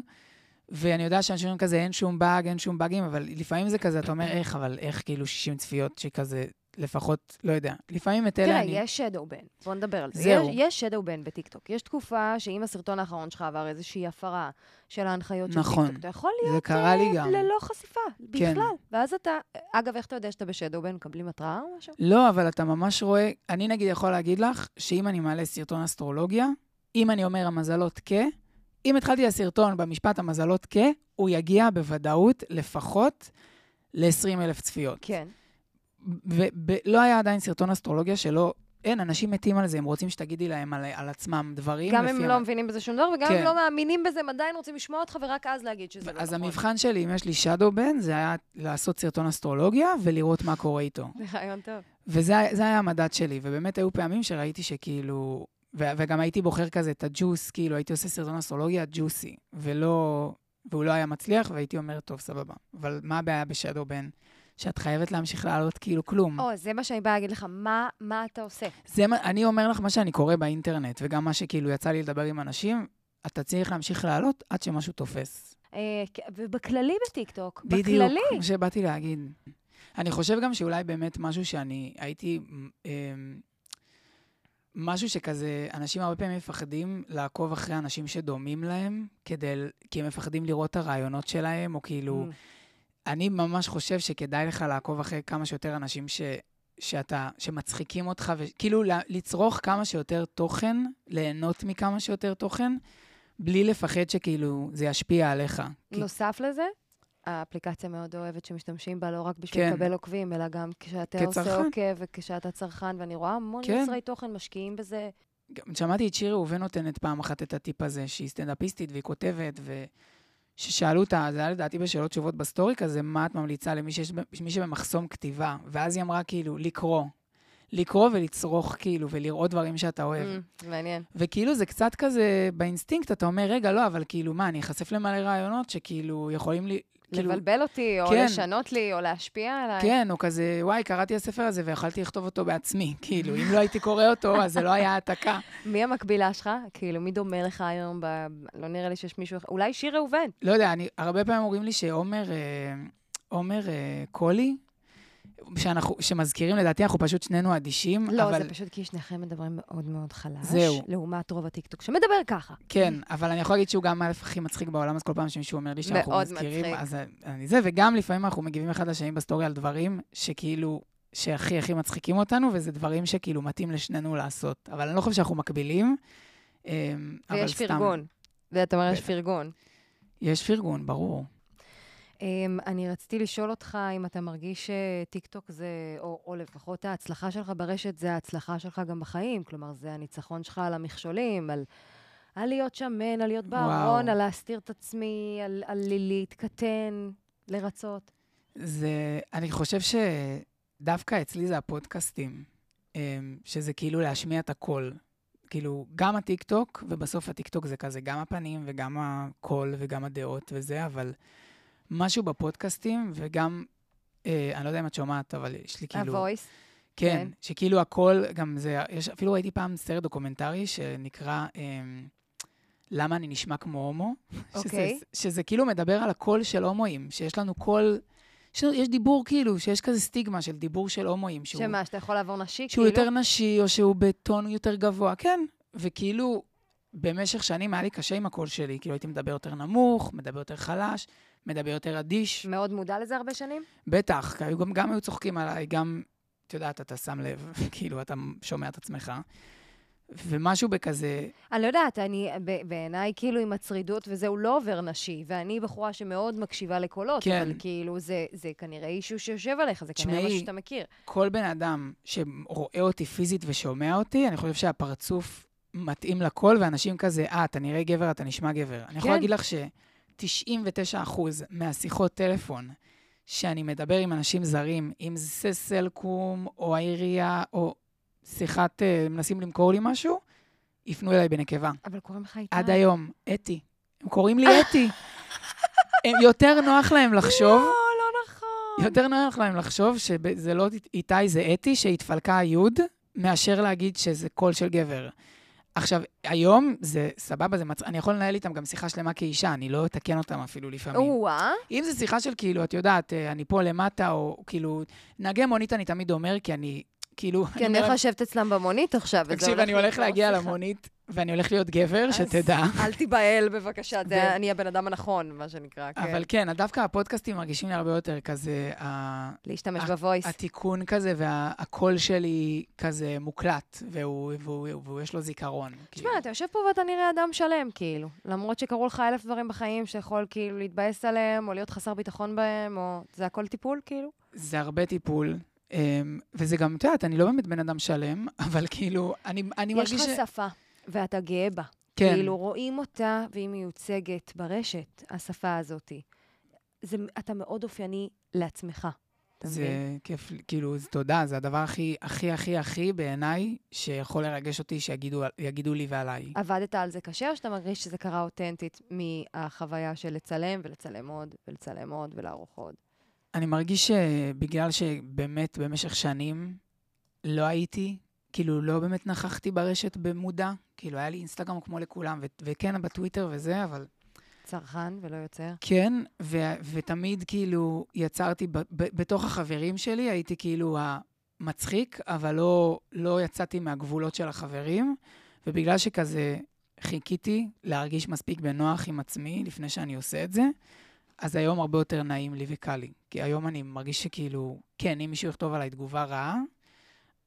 S2: ואני יודע שאנשים אומרים כזה, אין שום באג, אין שום באגים, אבל לפעמים זה כזה, אתה אומר, איך, אבל איך כאילו 60 צפיות שכזה, לפחות, לא יודע. לפעמים את אלה
S1: אני... תראה, יש שדו-בן. בוא נדבר על זה. זהו. יש, שדו-בן בטיקטוק. יש תקופה שאם הסרטון האחרון שלך עבר איזושהי הפרה של ההנחיות של נכון. טיקטוק, אתה יכול להיות...
S2: גם.
S1: ללא חשיפה, כן. בכלל. ואז אתה... אגב, איך אתה יודע שאתה ב shadow ban? מקבלים התראה או משהו?
S2: לא, אבל אתה ממש רואה... אני נגיד יכול להגיד לך, שאם אני מעלה סרטון אסטרולוגיה, אם אני אומר המזלות כ... אם התחלתי הסרטון במשפט המזלות כ... הוא יגיע בוודאות לפחות ל-20 אלף צפיות.
S1: כן.
S2: ולא היה עדיין סרטון אסטרולוגיה שלא... אין, אנשים מתים על זה, הם רוצים שתגידי להם על, על עצמם דברים.
S1: גם הם לא מבינים בזה שום דבר, וגם כן. הם לא מאמינים בזה, הם עדיין רוצים לשמוע אותך, ורק אז להגיד שזה לא נכון.
S2: אז המבחן שלי, אם יש לי shadow בן, זה היה לעשות סרטון אסטרולוגיה ולראות מה קורה איתו. [LAUGHS]
S1: זה רעיון טוב.
S2: וזה היה המדד שלי, ובאמת היו פעמים שראיתי שכאילו... ו- וגם הייתי בוחר כזה את הג'וס, כאילו הייתי עושה סרטון אסטרולוגיה ג'וסי, ולא... והוא לא היה מצליח, והייתי אומר, טוב, סבבה. אבל מה הבעיה בשדו בן? שאת חייבת להמשיך לעלות כאילו כלום.
S1: או, זה מה שאני באה להגיד לך, מה, מה אתה עושה?
S2: זה מה, אני אומר לך מה שאני קורא באינטרנט, וגם מה שכאילו יצא לי לדבר עם אנשים, אתה צריך להמשיך לעלות עד שמשהו תופס.
S1: אה, ובכללי בטיקטוק,
S2: בדיוק, בכללי. בדיוק, כמו שבאתי להגיד. אני חושב גם שאולי באמת משהו שאני הייתי... אה, משהו שכזה, אנשים הרבה פעמים מפחדים לעקוב אחרי אנשים שדומים להם, כדי, כי הם מפחדים לראות את הרעיונות שלהם, או כאילו... Mm. אני ממש חושב שכדאי לך לעקוב אחרי כמה שיותר אנשים ש, שאתה, שמצחיקים אותך, וכאילו לצרוך כמה שיותר תוכן, ליהנות מכמה שיותר תוכן, בלי לפחד שכאילו זה ישפיע עליך.
S1: נוסף כי... לזה, האפליקציה מאוד אוהבת שמשתמשים בה לא רק בשביל כן. לקבל עוקבים, אלא גם כשאתה כצרכן. עושה עוקב וכשאתה צרכן, ואני רואה המון כן. יוצרי תוכן משקיעים בזה.
S2: שמעתי את שירי ראובן נותנת פעם אחת את הטיפ הזה, שהיא סטנדאפיסטית והיא כותבת, ו... ששאלו אותה, זה היה לדעתי בשאלות תשובות בסטורי כזה, מה את ממליצה למי שיש, שבמחסום כתיבה? ואז היא אמרה כאילו, לקרוא. לקרוא ולצרוך כאילו, ולראות דברים שאתה אוהב.
S1: Mm, מעניין.
S2: וכאילו זה קצת כזה, באינסטינקט אתה אומר, רגע, לא, אבל כאילו, מה, אני אחשף למלא רעיונות שכאילו יכולים לי.
S1: לבלבל אותי, או כן. לשנות לי, או להשפיע עליי.
S2: כן, או כזה, וואי, קראתי הספר הזה ויכולתי לכתוב אותו בעצמי. כאילו, אם לא הייתי קורא אותו, אז זה לא היה העתקה. [LAUGHS]
S1: מי המקבילה שלך? כאילו, מי דומה לך היום? ב... לא נראה לי שיש מישהו אחר. אולי שיר ראובן.
S2: לא יודע, אני, הרבה פעמים אומרים לי שעומר, אה, עומר אה, קולי, שאנחנו, שמזכירים, לדעתי אנחנו פשוט שנינו אדישים,
S1: לא,
S2: אבל...
S1: זה פשוט כי שניכם מדברים מאוד מאוד חלש. זהו. לעומת רוב הטיקטוק שמדבר ככה.
S2: כן, אבל אני יכול להגיד שהוא גם האלף הכי מצחיק בעולם, אז כל פעם שמישהו אומר לי שאנחנו מזכירים, מצחיק. אז אני זה, וגם לפעמים אנחנו מגיבים אחד לשני בסטורי על דברים שכאילו, שהכי הכי מצחיקים אותנו, וזה דברים שכאילו מתאים לשנינו לעשות. אבל אני לא חושב שאנחנו מקבילים,
S1: אמ, ויש פרגון. ואתה אומר, יש פרגון.
S2: יש פרגון, ברור.
S1: אמ, אני רציתי לשאול אותך אם אתה מרגיש שטיקטוק זה, או, או לפחות ההצלחה שלך ברשת זה ההצלחה שלך גם בחיים. כלומר, זה הניצחון שלך על המכשולים, על, על להיות שמן, על להיות בארון, על להסתיר את עצמי, על, על להתקטן, לרצות.
S2: זה, אני חושב שדווקא אצלי זה הפודקאסטים, אמ, שזה כאילו להשמיע את הקול. כאילו, גם הטיקטוק, ובסוף הטיקטוק זה כזה גם הפנים וגם הקול וגם הדעות וזה, אבל משהו בפודקאסטים, וגם, אה, אני לא יודע אם את שומעת, אבל יש לי כאילו...
S1: ה voice.
S2: כן, כן, שכאילו הכל, גם זה, יש, אפילו ראיתי פעם סרט דוקומנטרי שנקרא אה, למה אני נשמע כמו הומו. [LAUGHS]
S1: אוקיי.
S2: שזה, שזה כאילו מדבר על הקול של הומואים, שיש לנו קול... יש, יש דיבור כאילו, שיש כזה סטיגמה של דיבור של הומואים. שהוא,
S1: שמה, שאתה יכול לעבור נשי?
S2: שהוא
S1: כאילו?
S2: יותר נשי, או שהוא בטון יותר גבוה, כן. וכאילו, במשך שנים היה לי קשה עם הקול שלי, כאילו הייתי מדבר יותר נמוך, מדבר יותר חלש, מדבר יותר אדיש.
S1: מאוד מודע לזה הרבה שנים?
S2: בטח, כי היו גם, גם היו צוחקים עליי, גם, את יודעת, אתה שם לב, [LAUGHS] כאילו, אתה שומע את עצמך. ומשהו בכזה...
S1: אני לא יודעת, אני, בעיניי, כאילו, עם הצרידות וזה, הוא לא עובר נשי, ואני בחורה שמאוד מקשיבה לקולות,
S2: כן.
S1: אבל כאילו, זה, זה כנראה אישו שיושב עליך, זה כנראה משהו שאתה מכיר.
S2: כל בן אדם שרואה אותי פיזית ושומע אותי, אני חושב שהפרצוף מתאים לקול, ואנשים כזה, אה, אתה נראה גבר, אתה נשמע גבר. כן. אני יכולה להגיד לך ש-99% מהשיחות טלפון שאני מדבר עם אנשים זרים, אם זה סלקום, או העירייה, או שיחת, uh, מנסים למכור לי משהו, יפנו אליי בנקבה.
S1: אבל קוראים לך איתי.
S2: עד היום, אתי. הם קוראים לי [LAUGHS] אתי. יותר נוח להם לחשוב...
S1: לא, לא נכון.
S2: יותר נוח להם לחשוב שזה לא איתי, זה אתי, שהתפלקה היוד, מאשר להגיד שזה קול של גבר. עכשיו, היום זה סבבה, זה מצ... אני יכול לנהל איתם גם שיחה שלמה כאישה, אני לא אתקן אותם אפילו לפעמים.
S1: או-אה.
S2: אם זו שיחה של כאילו, את יודעת, אה, אני פה למטה, או כאילו, נהגי מונית אני תמיד אומר, כי אני כאילו...
S1: כי אני לשבת אצלם במונית עכשיו,
S2: תקשיב, אני הולך להגיע למונית, ואני הולך להיות גבר, שתדע. [LAUGHS]
S1: אל תיבהל בבקשה, זה אני הבן אדם הנכון, מה שנקרא, כן.
S2: אבל כן, דווקא הפודקאסטים מרגישים לי הרבה יותר כזה...
S1: להשתמש בוויס.
S2: התיקון כזה, והקול שלי כזה מוקלט, והוא יש לו זיכרון.
S1: תשמע, אתה יושב פה ואתה נראה אדם שלם, כאילו. למרות שקרו לך אלף דברים בחיים שיכול כאילו להתבאס עליהם, או להיות חסר ביטחון בהם, או... זה הכל טיפול, כאילו?
S2: זה הרבה טיפול. Um, וזה גם, את יודעת, אני לא באמת בן אדם שלם, [LAUGHS] אבל כאילו, אני, אני מרגיש ש...
S1: יש לך שפה, ואתה גאה בה.
S2: כן.
S1: כאילו, רואים אותה, והיא מיוצגת ברשת, השפה הזאת. זה, אתה מאוד אופייני לעצמך.
S2: זה כיף, כאילו, זה תודה, זה הדבר הכי, הכי, הכי, הכי בעיניי, שיכול לרגש אותי שיגידו לי ועליי.
S1: עבדת על זה קשה, או שאתה מרגיש שזה קרה אותנטית מהחוויה של לצלם ולצלם עוד, ולצלם עוד ולערוך עוד?
S2: אני מרגיש שבגלל שבאמת במשך שנים לא הייתי, כאילו לא באמת נכחתי ברשת במודע, כאילו היה לי אינסטגרם כמו לכולם, ו- וכן, בטוויטר וזה, אבל...
S1: צרכן ולא יוצר.
S2: כן, ו- ותמיד כאילו יצרתי, ב- ב- בתוך החברים שלי הייתי כאילו המצחיק, אבל לא, לא יצאתי מהגבולות של החברים, ובגלל שכזה חיכיתי להרגיש מספיק בנוח עם עצמי לפני שאני עושה את זה, אז היום הרבה יותר נעים לי וקל לי. כי היום אני מרגיש שכאילו, כן, אם מישהו יכתוב עליי תגובה רעה,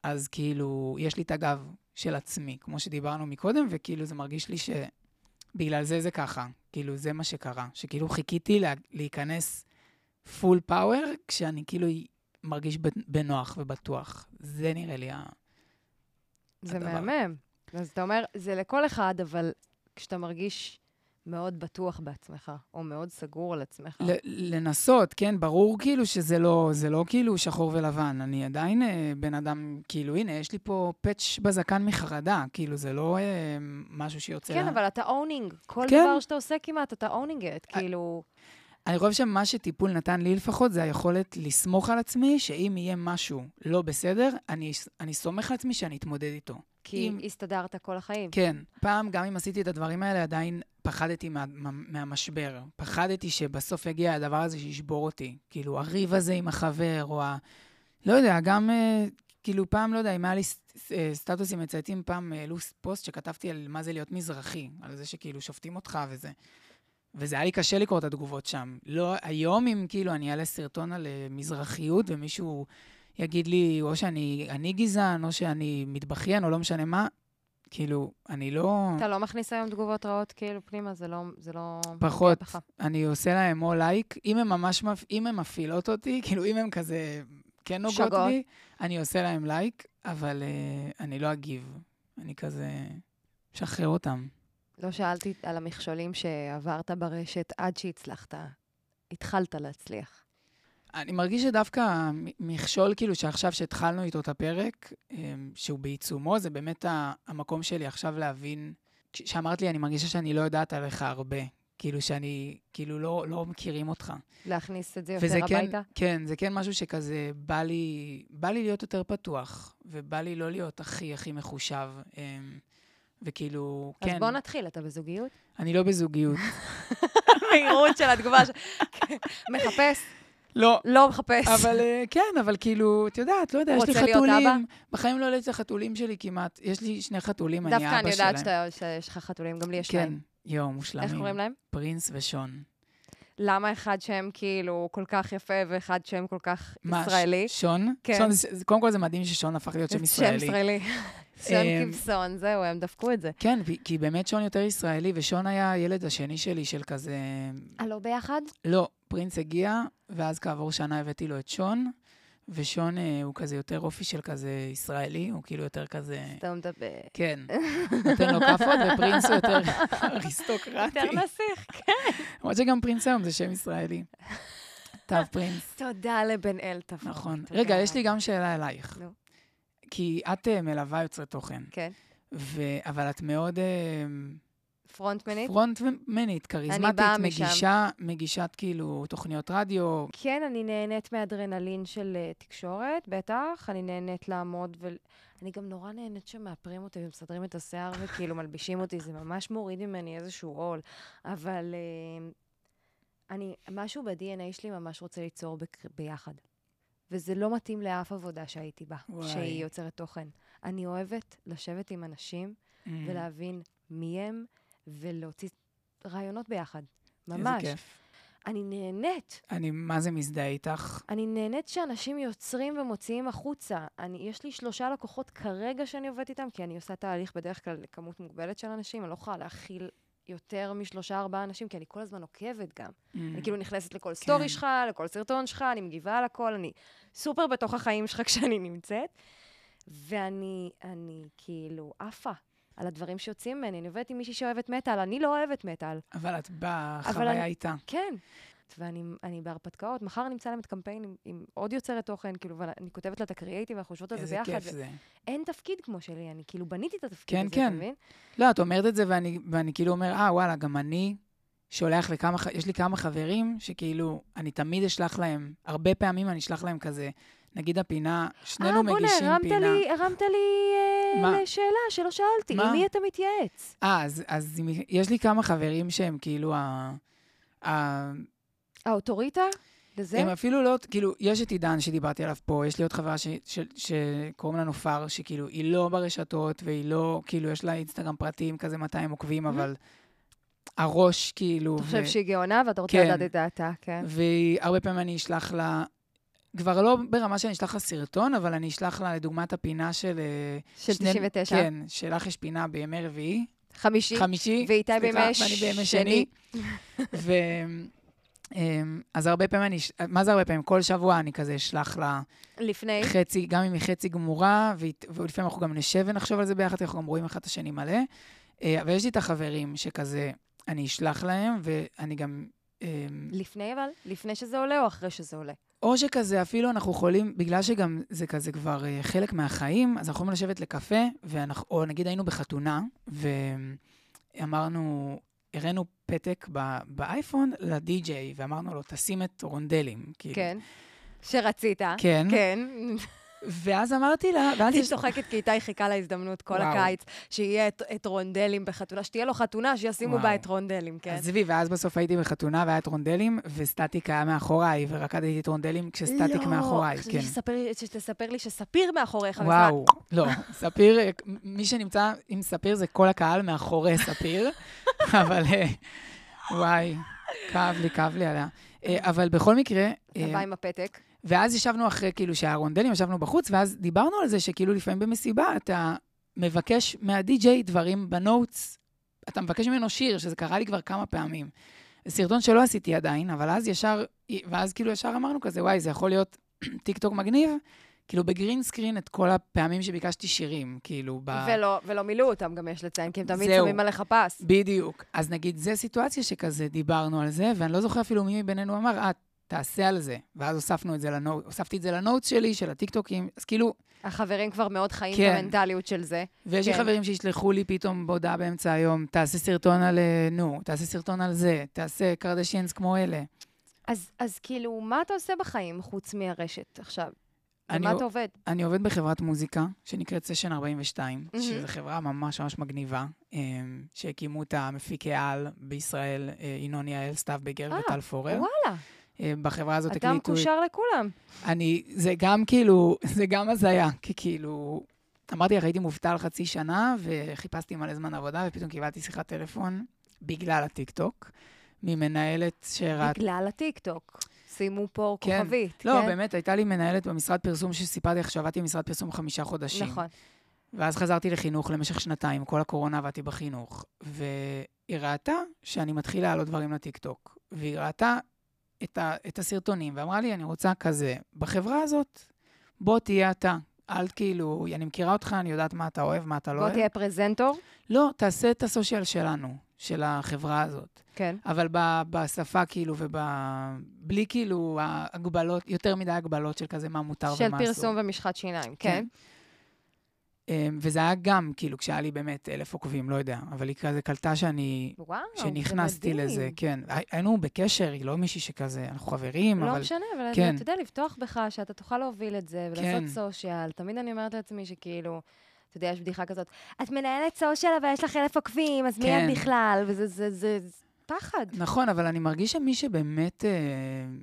S2: אז כאילו, יש לי את הגב של עצמי, כמו שדיברנו מקודם, וכאילו זה מרגיש לי שבגלל זה זה ככה. כאילו, זה מה שקרה. שכאילו חיכיתי לה, להיכנס פול פאוור, כשאני כאילו מרגיש בנוח ובטוח. זה נראה לי ה...
S1: זה הדבר. מהמם. אז אתה אומר, זה לכל אחד, אבל כשאתה מרגיש מאוד בטוח בעצמך, או מאוד סגור על עצמך.
S2: לנסות, כן, ברור כאילו שזה לא, זה לא כאילו שחור ולבן. אני עדיין אה, בן אדם, כאילו, הנה, יש לי פה פאץ' בזקן מחרדה, כאילו, זה לא אה, משהו שיוצא...
S1: כן, לה... אבל אתה owning. כל כן. דבר שאתה עושה כמעט, אתה owning את, כאילו...
S2: אני חושב שמה שטיפול נתן לי לפחות, זה היכולת לסמוך על עצמי, שאם יהיה משהו לא בסדר, אני, אני סומך על עצמי שאני אתמודד איתו.
S1: כי אם... הסתדרת כל החיים.
S2: כן. פעם, גם אם עשיתי את הדברים האלה, עדיין פחדתי מה, מה, מהמשבר. פחדתי שבסוף יגיע הדבר הזה שישבור אותי. כאילו, הריב הזה עם החבר, או ה... לא יודע, גם, אה, כאילו, פעם, לא יודע, אם היה לי אה, סטטוסים מצייתים, פעם העלו פוסט שכתבתי על מה זה להיות מזרחי, על זה שכאילו שופטים אותך וזה. וזה היה לי קשה לקרוא את התגובות שם. לא, היום, אם כאילו אני אעלה סרטון על אה, מזרחיות ומישהו יגיד לי, או שאני גזען, או שאני מתבכיין, או לא משנה מה, כאילו, אני לא...
S1: אתה לא מכניס היום תגובות רעות כאילו פנימה? זה לא... זה לא...
S2: פחות. אני עושה להם או לייק, אם הם ממש, מפ... אם הם מפעילות אותי, [LAUGHS] כאילו, אם הם כזה כן נוגעות
S1: שגות.
S2: בי, אני עושה להם לייק, אבל uh, אני לא אגיב. אני כזה... משחרר אותם.
S1: לא שאלתי על המכשולים שעברת ברשת עד שהצלחת. התחלת להצליח.
S2: אני מרגיש שדווקא מכשול, כאילו, שעכשיו שהתחלנו איתו את הפרק, אמ, שהוא בעיצומו, זה באמת המקום שלי עכשיו להבין, כש- שאמרת לי, אני מרגישה שאני לא יודעת עליך הרבה. כאילו, שאני, כאילו, לא, לא מכירים אותך.
S1: להכניס את זה יותר
S2: כן,
S1: הביתה?
S2: כן, זה כן משהו שכזה, בא לי, בא לי להיות יותר פתוח, ובא לי לא להיות הכי הכי מחושב. וכאילו,
S1: אז
S2: כן,
S1: בוא נתחיל, אתה בזוגיות?
S2: אני לא בזוגיות. [LAUGHS]
S1: המהירות של התגובה. ש- [LAUGHS] מחפש,
S2: לא,
S1: לא מחפש.
S2: אבל אה, כן, אבל כאילו, את יודעת, לא יודע, יש לי חתולים. בחיים לא העליתי את החתולים שלי כמעט. יש לי שני חתולים, אני אבא
S1: דווקא
S2: שלהם.
S1: אני יודעת שיש לך חתולים, גם לי יש
S2: כן,
S1: להם.
S2: יואו, מושלמים.
S1: איך קוראים להם?
S2: פרינס ושון.
S1: למה אחד שם כאילו כל כך יפה ואחד שם כל כך
S2: מה,
S1: ישראלי?
S2: שון?
S1: כן.
S2: שון, קודם כל זה מדהים ששון הפך להיות שם ישראלי.
S1: שם ישראלי. שם
S2: אמ,
S1: כבשון, זהו, הם דפקו את זה.
S2: כן, כי באמת שון יותר ישראלי, ושון היה הילד השני שלי של כזה...
S1: אה, לא ביחד?
S2: לא, פרינס הגיע, ואז כעבור שנה הבאתי לו את שון, ושון אה, הוא כזה יותר אופי של כזה ישראלי, הוא כאילו יותר כזה...
S1: סתם מדבר.
S2: כן, [LAUGHS] נותן לו כאפות, ופרינס הוא יותר אריסטוקרטי.
S1: יותר נסיך, כן.
S2: למרות שגם פרינס היום זה שם ישראלי. תו פרינס.
S1: תודה לבן אל תבור.
S2: נכון. רגע, יש לי גם שאלה אלייך.
S1: נו.
S2: כי את אה, מלווה יוצרי תוכן,
S1: כן.
S2: ו- אבל את מאוד אה,
S1: פרונטמנית?
S2: פרונטמנית, כריזמטית,
S1: באה משם.
S2: מגישה, מגישת כאילו תוכניות רדיו.
S1: כן, אני נהנית מאדרנלין של uh, תקשורת, בטח. אני נהנית לעמוד ו... אני גם נורא נהנית שמאפרים אותי ומסדרים את השיער וכאילו מלבישים אותי, זה ממש מוריד ממני איזשהו עול. אבל uh, אני, משהו ב-DNA שלי ממש רוצה ליצור בק... ביחד. וזה לא מתאים לאף עבודה שהייתי בה,
S2: וואי.
S1: שהיא יוצרת תוכן. אני אוהבת לשבת עם אנשים
S2: Mm,
S1: ולהבין מי הם ולהוציא רעיונות ביחד. ממש.
S2: איזה כיף.
S1: אני נהנית.
S2: אני מה זה מזדהה איתך.
S1: אני נהנית שאנשים יוצרים ומוציאים החוצה. אני, יש לי שלושה לקוחות כרגע שאני עובדת איתם, כי אני עושה תהליך בדרך כלל לכמות מוגבלת של אנשים, אני לא יכולה להכיל יותר משלושה, ארבעה אנשים, כי אני כל הזמן עוקבת גם. אני כאילו נכנסת לכל סטורי
S2: כן.
S1: שלך, לכל סרטון שלך, אני מגיבה על הכל, אני סופר בתוך החיים שלך [LAUGHS] כשאני נמצאת. ואני, אני כאילו עפה על הדברים שיוצאים ממני. אני עובדת עם מישהי שאוהבת מטאל, אני לא אוהבת מטאל.
S2: אבל את
S1: אבל
S2: בחוויה
S1: אני-
S2: איתה.
S1: כן. ואני אני בהרפתקאות, מחר אני מצלמת קמפיין עם, עם עוד יוצרת תוכן, כאילו, ואני כותבת לה את הקריאייטיב, ואנחנו יושבות על זה
S2: איזה
S1: ביחד.
S2: כיף זה.
S1: אין תפקיד כמו שלי, אני כאילו בניתי את התפקיד
S2: כן,
S1: הזה,
S2: כן.
S1: אתה מבין?
S2: לא, את אומרת את זה, ואני, ואני כאילו אומר, אה, וואלה, גם אני שולח לכמה, יש לי כמה חברים שכאילו, אני תמיד אשלח להם, הרבה פעמים אני אשלח להם כזה, נגיד הפינה, שנינו
S1: אה, בוא'נה,
S2: מגישים
S1: הרמת
S2: פינה.
S1: לי, הרמת לי אה,
S2: מה?
S1: לשאלה שלא שאלתי.
S2: מה?
S1: עם מי אתה מתייעץ?
S2: אה, אז, אז יש לי כמה חברים שהם כאילו ה... ה...
S1: האוטוריטה? לזה?
S2: הם אפילו לא, כאילו, יש את עידן שדיברתי עליו פה, יש לי עוד חברה שקוראים לה נופר, שכאילו, היא לא ברשתות, והיא לא, כאילו, יש לה אינסטגרם פרטים, כזה 200 עוקבים, אבל הראש, כאילו...
S1: אתה חושב
S2: ו-
S1: שהיא גאונה ואתה רוצה
S2: כן.
S1: לדעת את דעתה, כן.
S2: והרבה פעמים אני אשלח לה, כבר לא ברמה שאני אשלח לה סרטון, אבל אני אשלח לה, לדוגמת, הפינה של... אה,
S1: של
S2: שני-
S1: 99.
S2: כן, שלך יש פינה בימי רביעי,
S1: חמישי.
S2: חמישי,
S1: ואיתי בימי
S2: ואני בימי שני. [LAUGHS] ו... אמ, אז הרבה פעמים אני, מה זה הרבה פעמים? כל שבוע אני כזה אשלח לה
S1: לפני.
S2: חצי, גם אם היא חצי גמורה, ולפעמים אנחנו גם נשב ונחשוב על זה ביחד, אנחנו גם רואים אחד את השני מלא. אה, אבל יש לי את החברים שכזה, אני אשלח להם, ואני גם... אמ,
S1: לפני אבל? לפני שזה עולה או אחרי שזה עולה?
S2: או שכזה, אפילו אנחנו יכולים, בגלל שגם זה כזה כבר אה, חלק מהחיים, אז אנחנו יכולים לשבת לקפה, ואנחנו, או נגיד היינו בחתונה, ואמרנו, הראינו פתק ב- באייפון לדי-ג'יי, ואמרנו לו, תשים את רונדלים. כאילו.
S1: כן. שרצית.
S2: כן.
S1: כן.
S2: ואז אמרתי לה, ואז יש...
S1: צוחקת כי איתי חיכה להזדמנות כל
S2: וואו.
S1: הקיץ, שיהיה את- את רונדלים בחתונה, שתהיה לו חתונה, שישימו בה. את רונדלים, כן.
S2: עזבי, ואז בסוף הייתי בחתונה והיה את רונדלים, וסטטיק היה מאחוריי, ורקדתי את רונדלים כשסטטיק מאחוריי,
S1: לא,
S2: כן.
S1: חשבתי שתספר לי שספיר מאחוריך.
S2: וואו, לא, [LAUGHS] ספיר, מי שנמצא עם ספיר זה כל הקהל מאחורי ספיר, [LAUGHS] אבל אה, וואי, כאב לי, כאב לי עליה. אה, אבל בכל מקרה,
S1: אתה
S2: אה,
S1: בא עם הפתק.
S2: ואז ישבנו אחרי, כאילו, שהיה רונדלים, ישבנו בחוץ, ואז דיברנו על זה שכאילו לפעמים במסיבה אתה, מבקש מהדי-ג'יי דברים ב notes, אתה מבקש ממנו שיר, שזה קרה לי כבר כמה פעמים. זה סרטון שלא עשיתי עדיין, אבל אז ישר, ואז כאילו ישר אמרנו כזה, וואי, זה יכול להיות [CLEARS THROAT] טיק טוק מגניב, כאילו בגרין סקרין את כל הפעמים שביקשתי שירים, כאילו ב...
S1: ולא, ולא מילאו אותם, גם יש לציין, כי הם תמיד. שמים עליך פס.
S2: בדיוק. אז נגיד, זו סיטואציה שכזה דיברנו על זה, ואני לא זוכר אפילו מי מבינינו אמר, אה, תעשה על זה. ואז הוספנו את זה לנוט, הוספתי את זה לנוטס שלי, של הטיקטוקים, אז כאילו,
S1: החברים כבר מאוד חיים
S2: כן.
S1: את המנטליות של זה.
S2: ויש לי
S1: כן.
S2: חברים שישלחו לי פתאום בהודעה באמצע היום, תעשה סרטון על, אה, נו, תעשה סרטון על זה, תעשה קרדשיאנס כמו אלה.
S1: אז, אז כאילו, מה אתה עושה בחיים חוץ מהרשת עכשיו?
S2: אני
S1: במה אתה עובד?
S2: אני עובד בחברת מוזיקה, שנקראת סשן 42,
S1: מהמם.
S2: שזו חברה ממש ממש מגניבה, אה, שהקימו אותה מפיקי על בישראל, אה, ינון יעל, סתיו בגר וטל פורר.
S1: וואלה,
S2: בחברה הזאת
S1: אתה
S2: הקליטו...
S1: מקושר לכולם.
S2: אני, זה גם כאילו, [LAUGHS] זה גם הזיה, כי כאילו, אמרתי לך, הייתי מובטל חצי שנה, וחיפשתי מלא זמן עבודה, ופתאום קיבלתי שיחת טלפון, בגלל הטיקטוק, ממנהלת שראתה...
S1: בגלל הטיקטוק. שימו פה
S2: כן.
S1: כוכבית,
S2: לא,
S1: כן?
S2: באמת, הייתה לי מנהלת במשרד פרסום שסיפרתי לך שעבדתי במשרד פרסום חמישה חודשים.
S1: נכון.
S2: ואז חזרתי לחינוך למשך שנתיים, כל הקורונה עבדתי בחינוך. והיא ראתה שאני מתחיל להעלות דברים לטיקטוק. והיא ראתה את, ה, את הסרטונים, ואמרה לי, אני רוצה כזה. בחברה הזאת, בוא תהיה אתה. אל כאילו, אני מכירה אותך, אני יודעת מה אתה אוהב, מה אתה לא
S1: בוא
S2: אוהב.
S1: תהיה פרזנטור.
S2: לא, תעשה את הסושיאל שלנו, של החברה הזאת.
S1: כן.
S2: אבל ב, בשפה, כאילו, וב... בלי כאילו ההגבלות, יותר מדי הגבלות של כזה מה מותר
S1: של
S2: ומה אסור.
S1: פרסום ומשחת שיניים, כן.
S2: אמ, וזה היה גם, כאילו, כשהיה לי באמת אלף עוקבים, לא יודע, אבל היא כזה קלטה שאני,
S1: וואו, זה
S2: שנכנסתי
S1: מדהים.
S2: לזה, כן. הי- היינו בקשר, היא לא מישהי שכזה, אנחנו חברים,
S1: לא
S2: אבל...
S1: משנה, אבל
S2: כן.
S1: אתה יודע, לפתוח בך, שאתה תוכל להוביל את זה, ולעשות
S2: כן.
S1: סושיאל. תמיד אני אומרת לעצמי שכאילו, אתה יודע, יש בדיחה כזאת, את מנהלת סושיאל, אבל יש לך אלף עוקבים, אז מי
S2: כן.
S1: את בכלל? וזה זה, זה, זה פחד.
S2: נכון, אבל אני מרגיש שמי שבאמת אה,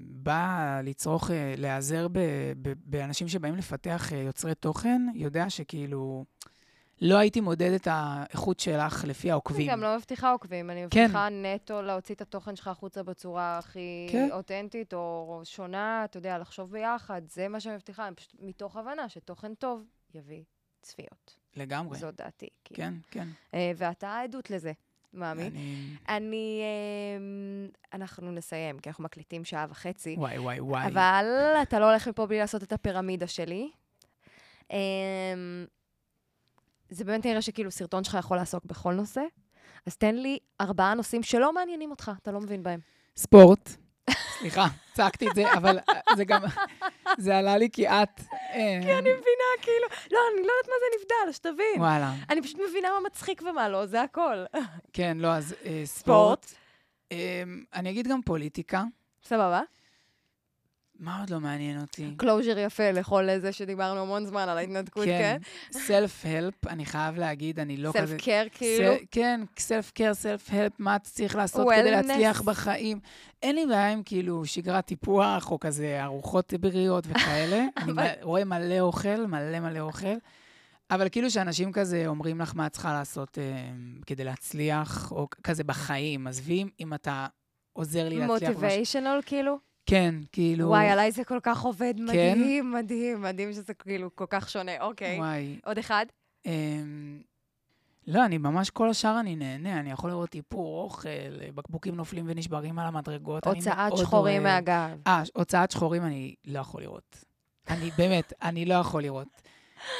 S2: בא לצרוך, אה, להיעזר ב, ב, באנשים שבאים לפתח אה, יוצרי תוכן, יודע שכאילו, לא הייתי מודד את האיכות שלך לפי
S1: אני
S2: העוקבים.
S1: גם לא מבטיחה עוקבים, אני
S2: כן.
S1: מבטיחה נטו להוציא את התוכן שלך החוצה בצורה הכי
S2: כן.
S1: אותנטית או שונה, אתה יודע, לחשוב ביחד, זה מה שאני מבטיחה, אני פשוט מתוך הבנה שתוכן טוב יביא צפיות.
S2: לגמרי.
S1: זו דעתי. כאילו.
S2: כן, כן.
S1: אה, ואתה העדות לזה, מאמי.
S2: אני...
S1: אני... אמ, אנחנו נסיים, כי אנחנו מקליטים שעה וחצי.
S2: וואי, וואי, וואי.
S1: אבל אתה לא הולך מפה בלי לעשות את הפירמידה שלי. אמ, זה באמת נראה שכאילו סרטון שלך יכול לעסוק בכל נושא. אז תן לי ארבעה נושאים שלא מעניינים אותך, אתה לא מבין בהם.
S2: ספורט. סליחה, צעקתי את זה, אבל אה, זה גם, זה עלה לי כי את... אה,
S1: כי אני מבינה, כאילו, לא, אני לא יודעת מה זה נבדל, שתבין.
S2: וואלה.
S1: אני פשוט מבינה מה מצחיק ומה לא, זה הכל.
S2: כן, לא, אז אה,
S1: ספורט.
S2: אה, אני אגיד גם פוליטיקה.
S1: סבבה?
S2: מה עוד לא מעניין אותי?
S1: closure יפה לכל זה שדיברנו המון זמן על ההתנתקות, כן?
S2: self-help, אני חייב להגיד, אני לא כזה...
S1: self-care, כאילו.
S2: כן, self-care, self-help, מה צריך לעשות. כדי להצליח בחיים. אין לי בעיה עם כאילו שגרת טיפוח, או כזה ארוחות בריאות וכאלה. [LAUGHS] אני רואה מלא אוכל, מלא מלא אוכל. אבל כאילו שאנשים כזה אומרים לך מה את צריכה לעשות אה, כדי להצליח, או כזה בחיים, עזבי אם אתה עוזר לי להצליח.
S1: מוטיביישנל, כאילו?
S2: כן, כאילו...
S1: וואי, עליי זה כל כך עובד,
S2: כן?
S1: מדהים, מדהים, מדהים שזה כאילו כל כך שונה. אוקיי.
S2: וואי.
S1: עוד אחד?
S2: אמ, לא, אני ממש, כל השאר אני נהנה, אני יכול לראות איפור, אוכל, בקבוקים נופלים ונשברים על המדרגות.
S1: הוצאת שחורים
S2: אוהב.
S1: מהגב.
S2: אה, הוצאת שחורים אני לא יכול לראות. אני [LAUGHS] באמת, אני לא יכול לראות.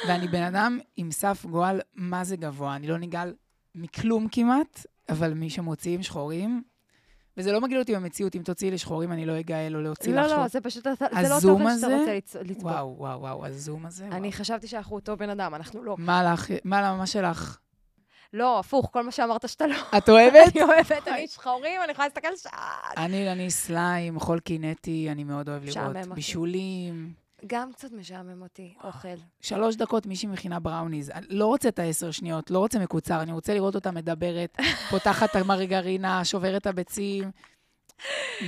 S2: ואני בן אדם עם סף גועל, מה זה גבוה? אני לא נגעל מכלום כמעט, אבל מי שמוציאים שחורים, וזה לא מגעיל אותי במציאות, אם תוציאי לי שחורים, אני לא אגאל או להוציא לך
S1: לא. לא, זה פשוט, זה לא תוכן שאתה? רוצה לצ- לצפות.
S2: וואו, וואו, וואו, הזום הזה,
S1: אני
S2: וואו.
S1: חשבתי שאנחנו אותו בן אדם, אנחנו לא.
S2: מה לך, מה מה שלך?
S1: לא, הפוך, כל מה שאמרת שאתה לא.
S2: את אוהבת? [LAUGHS]
S1: אני אוהבת, אני שחורים, אני יכולה להסתכל שעה.
S2: אני, אני סליים, חול קינטי, אני מאוד אוהב לראות. בישולים.
S1: גם קצת משעמם אותי, אוכל.
S2: שלוש דקות מישהי מכינה בראוניז. לא רוצה את העשר שניות, לא רוצה מקוצר, אני רוצה לראות אותה מדברת, [LAUGHS] פותחת את המרגרינה, שוברת את הביצים.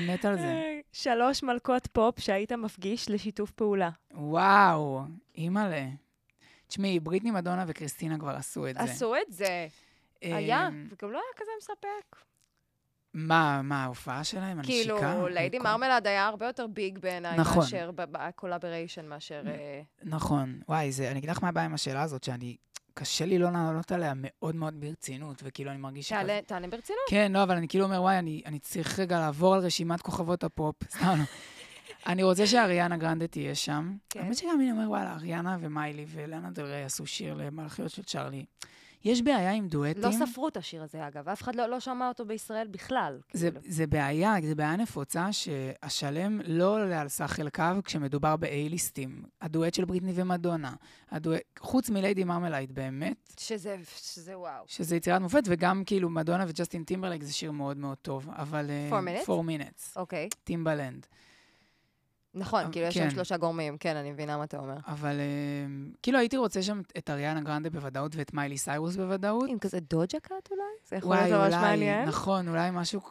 S2: מת על זה. [LAUGHS]
S1: שלוש מלכות פופ שהיית מפגיש לשיתוף פעולה.
S2: וואו, אימא'לה. תשמעי, בריטני מדונה וקריסטינה כבר עשו את זה.
S1: עשו את זה. היה,
S2: אמ,
S1: וגם לא היה כזה מספק.
S2: מה, מה, ההופעה שלהם?
S1: כאילו,
S2: הנשיקה?
S1: ליידי
S2: כל-
S1: מרמלד היה הרבה יותר big בעיניי,
S2: נכון.
S1: מאשר ב collaboration, מאשר... אה,
S2: נכון. וואי, זה, אני אגיד לך מה הבעיה עם השאלה הזאת, שאני קשה לי לא לענות עליה מאוד מאוד ברצינות, וכאילו אני מרגיש.
S1: תעלה- תענה ברצינות.
S2: כן, לא, אבל אני כאילו אומר, וואי, אני, אני צריך רגע לעבור על רשימת כוכבות הפופ. [LAUGHS] סתם לא. אני רוצה שאריאנה גרנדה תהיה שם.
S1: כן.
S2: האמת שגם אני אומר, וואלה, אריאנה ומיילי ולנה דל ריי עשו שיר למלאכיות של צ'ארלי. יש בעיה עם דואטים.
S1: לא ספרו את השיר הזה, אגב. אף אחד לא לא שמע אותו בישראל בכלל.
S2: זה,
S1: כאילו.
S2: זה בעיה, זה בעיה נפוצה שהשלם לא עולה על סך חלקיו כשמדובר ב-A-ליסטים. הדואט של בריטני ומדונה, הדואט, חוץ מליידי מרמלייד באמת,
S1: שזה, שזה וואו.
S2: שזה יצירת מופת, וגם כאילו מדונה וג'סטין טימברלייק זה שיר מאוד מאוד טוב, אבל... אה,
S1: Four Minutes?
S2: Four Minutes,
S1: אוקיי.
S2: טימבלנד.
S1: נכון, כאילו יש
S2: כן.
S1: שם שלושה גורמים. כן, אני מבינה מה אתה אומר.
S2: אבל אה, כאילו הייתי רוצה שם את אריאנה גרנדה בוודאות ואת מיילי סיירוס בוודאות.
S1: עם כזה דוג'ה קאט אולי? זה יכול להיות ממש מעניין.
S2: נכון, אולי משהו,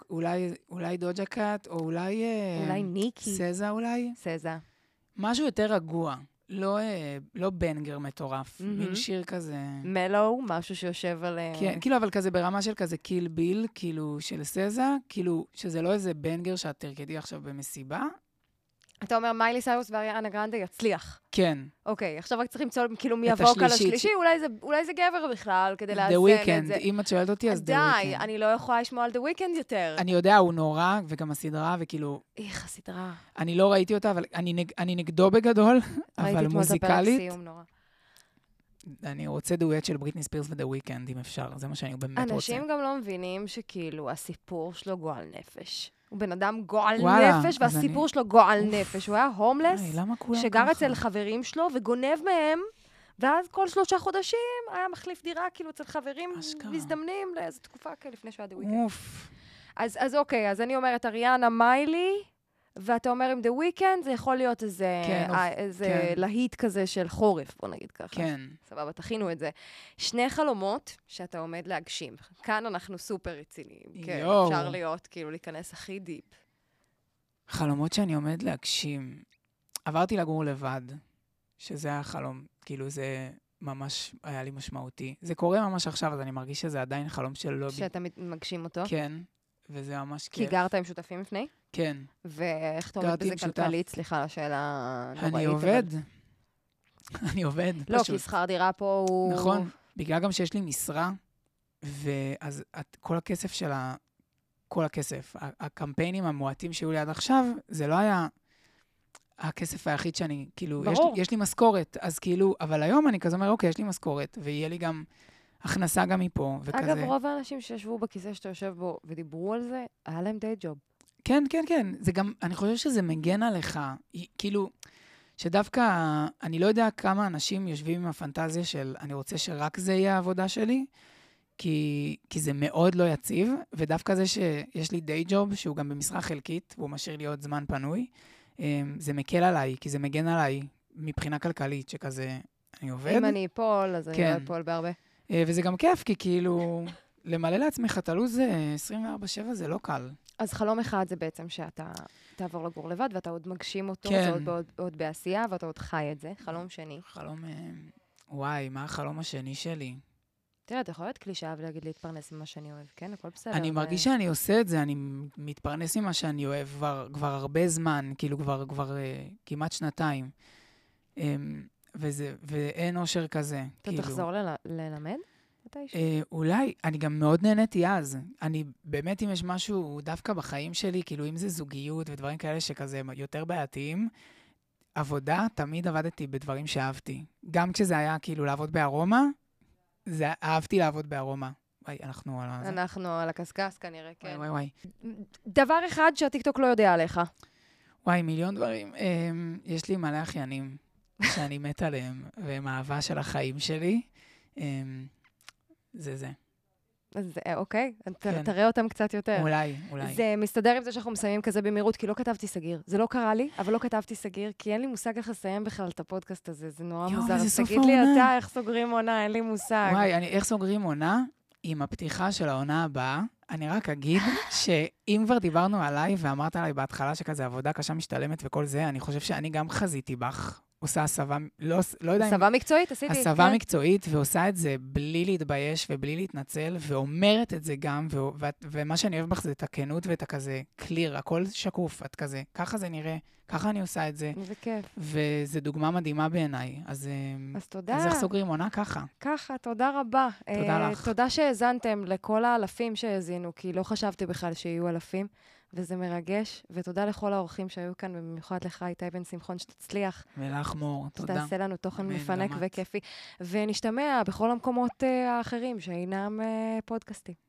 S2: אולי, דוג'ה קאט, או אולי... אה,
S1: אולי ניקי.
S2: סזה אולי?
S1: סזה.
S2: משהו יותר רגוע, לא, אה, לא banger מטורף,
S1: מהמם.
S2: מין שיר כזה...
S1: mellow, משהו שיושב על... אה,
S2: כן, כאילו, אבל כזה ברמה של כזה קיל ביל, כאילו, של סזה, כאילו, שזה לא איזה banger שאת תרקדי עכשיו במסיבה.
S1: אתה אומר מיילי סיירוס ואריאנה גרנדה יצליח.
S2: כן,
S1: אוקיי, עכשיו רק צריך למצוא כאילו מי על
S2: השלישית.
S1: השלישי, אולי זה- אולי זה גבר בכלל, כדי
S2: The
S1: לאזן את
S2: Weeknd,
S1: זה.
S2: אם את שואלת אותי, אז The
S1: די,
S2: Weeknd.
S1: אני לא יכולה לשמוע על The Weeknd יותר.
S2: אני יודע, הוא נורא, וגם הסדרה, וכאילו,
S1: איך הסדרה.
S2: אני לא ראיתי אותה, אבל אני, נג, אני נגדו בגדול, [LAUGHS] אבל
S1: ראיתי אתמול את הפרק
S2: מוזיקלית,
S1: נורא.
S2: אני רוצה דואט של בריטני ספירס ו The Weeknd, אם אפשר, זה מה שאני באמת רוצה.
S1: אנשים גם לא מבינים שכאילו הסיפור שלו גועל נפש. הוא בן אדם גועל
S2: וואלה,
S1: נפש, והסיפור
S2: אני-
S1: שלו גועל
S2: אוף.
S1: נפש. הוא היה הומלס,
S2: כולם
S1: שגר
S2: ככה?
S1: אצל חברים שלו וגונב מהם, ואז כל שלושה חודשים היה מחליף דירה, כאילו, אצל חברים
S2: אשכרה.
S1: מזדמנים לאיזו תקופה כאלה לפני שהיה The Weeknd.
S2: אוף.
S1: אז, אז אוקיי, אז אני אומרת אריאנה מיילי, ואתה אומר עם The Weeknd, זה יכול להיות איזה,
S2: כן,
S1: אה, איזה
S2: כן.
S1: להיט כזה של חורף, בוא נגיד ככה.
S2: כן.
S1: סבבה, תכינו את זה. שני חלומות שאתה עומד להגשים. כאן אנחנו סופר רציניים. כן,
S2: יואו.
S1: אפשר להיות, כאילו, להיכנס הכי deep.
S2: חלומות שאני עומד להגשים. עברתי לגור לבד, שזה היה חלום, כאילו זה ממש היה לי משמעותי. זה קורה ממש עכשיו, אז אני מרגיש שזה עדיין חלום של לובי.
S1: שאתה מגשים אותו.
S2: כן, וזה ממש
S1: כי
S2: כיף.
S1: גרת עם שותפים לפני?
S2: כן.
S1: ואיך אתה
S2: גרתי
S1: בזה. כלכלית? סליחה על השאלה הנוראית.
S2: אני עובד. [LAUGHS] אני עובד,
S1: לא,
S2: פשוט.
S1: כי שכר דירה פה הוא...
S2: נכון, בגלל גם שיש לי משרה, ואז את, כל הכסף של ה... כל הכסף, הקמפיינים המועטים שהיו לי עד עכשיו, זה לא היה הכסף היחיד שאני, כאילו, יש,
S1: ברור.
S2: לי- יש לי משכורת, אז כאילו, אבל היום אני כזה אומר, אוקיי, יש לי משכורת, ויהיה לי גם הכנסה גם מפה, וכזה...
S1: אגב, רוב האנשים שישבו בכיסא שאתה יושב בו ודיברו על זה, היה להם די ג'וב.
S2: כן, כן, כן. זה גם, אני חושב שזה מגן עליך. כאילו, שדווקא, אני לא יודע כמה אנשים יושבים עם הפנטזיה של, אני רוצה שרק זה יהיה העבודה שלי, כי, כי זה מאוד לא יציב, ודווקא זה שיש לי דיי ג'וב, שהוא גם במשרה חלקית, והוא משאיר לי עוד זמן פנוי, אמ, זה מקל עליי, כי זה מגן עליי מבחינה כלכלית, שכזה, אני עובד.
S1: אם אני אפול, אז אני
S2: כן.
S1: לא אפול בהרבה.
S2: אה, וזה גם כיף, כי כאילו, למלא לעצמך את הלו"ז אה, 24/7 זה לא קל.
S1: אז חלום אחד זה בעצם שאתה תעבור לגור לבד, ואתה עוד מגשים אותו,
S2: כן.
S1: זה עוד, עוד, עוד בעשייה, ואתה עוד חי את זה. חלום שני.
S2: חלום... אה, וואי, מה החלום השני שלי?
S1: תראה, אתה יכול להיות קלישאה ולהגיד להתפרנס ממה שאני אוהב, כן? הכל בסדר.
S2: אני מרגיש שאני עושה את זה, אני מתפרנס ממה שאני אוהב כבר, כבר הרבה זמן, כאילו כבר, כבר אה, כמעט שנתיים. אה, וזה, ואין אושר כזה.
S1: אתה
S2: כאילו.
S1: תחזור לל- ללמד מתישהו?
S2: אה, אולי, אני גם מאוד נהניתי אז. אני, באמת, אם יש משהו דווקא בחיים שלי, כאילו, אם זה זוגיות ודברים כאלה שכזה יותר בעייתיים, עבודה, תמיד עבדתי בדברים שאהבתי. גם כשזה היה כאילו לעבוד בארומה, זה, אהבתי לעבוד בארומה. וואי, אנחנו על ה...
S1: אנחנו על הקשקש כנראה,
S2: וואי,
S1: כן.
S2: וואי, וואי.
S1: דבר אחד שהטיקטוק לא יודע עליך.
S2: וואי, מיליון דברים. אמ, יש לי מלא אחיינים שאני מת עליהם, והם אהבה של החיים שלי. זה זה.
S1: אז אוקיי,
S2: כן.
S1: תראה אותם קצת יותר.
S2: אולי, אולי.
S1: זה מסתדר עם זה שאנחנו מסיימים כזה במהירות, כי לא כתבתי סגיר. זה לא קרה לי, אבל לא כתבתי סגיר, כי אין לי מושג איך לסיים בכלל את הפודקאסט הזה, זה נורא
S2: יואו,
S1: מוזר.
S2: זה
S1: תגיד לי. אתה איך סוגרים עונה, אין לי מושג.
S2: וואי, אני, איך סוגרים עונה? עם הפתיחה של העונה הבאה. אני רק אגיד [LAUGHS] שאם כבר דיברנו עליי ואמרת עליי בהתחלה שכזה עבודה קשה משתלמת וכל זה, אני חושב שאני גם חזיתי בך עושה הסבה, לא, לא יודע
S1: הסבה מקצועית עשיתי,
S2: הסבה
S1: כן.
S2: מקצועית, ועושה את זה בלי להתבייש ובלי להתנצל, ואומרת את זה גם, ו- ו- ומה שאני אוהב בך זה את הכנות ואת הכזה קליר, הכל שקוף, את כזה, ככה זה נראה, ככה אני עושה את זה,
S1: איזה כיף.
S2: וזו דוגמה מדהימה בעיניי. אז, אה,
S1: אז תודה.
S2: אז איך סוגרים עונה ככה?
S1: ככה, תודה רבה.
S2: תודה
S1: אה,
S2: לך.
S1: תודה שהאזנתם לכל האלפים שהאזינו, כי לא חשבתי בכלל שיהיו אלפים, וזה מרגש. ותודה לכל האורחים שהיו כאן, ובמיוחד לך, איתי בן שמחון, שתצליח,
S2: ולך מור, תודה.
S1: שתעשה לנו תוכן מפנק. וכיפי. ונשתמע בכל המקומות אה, האחרים שאינם אה, פודקאסטים.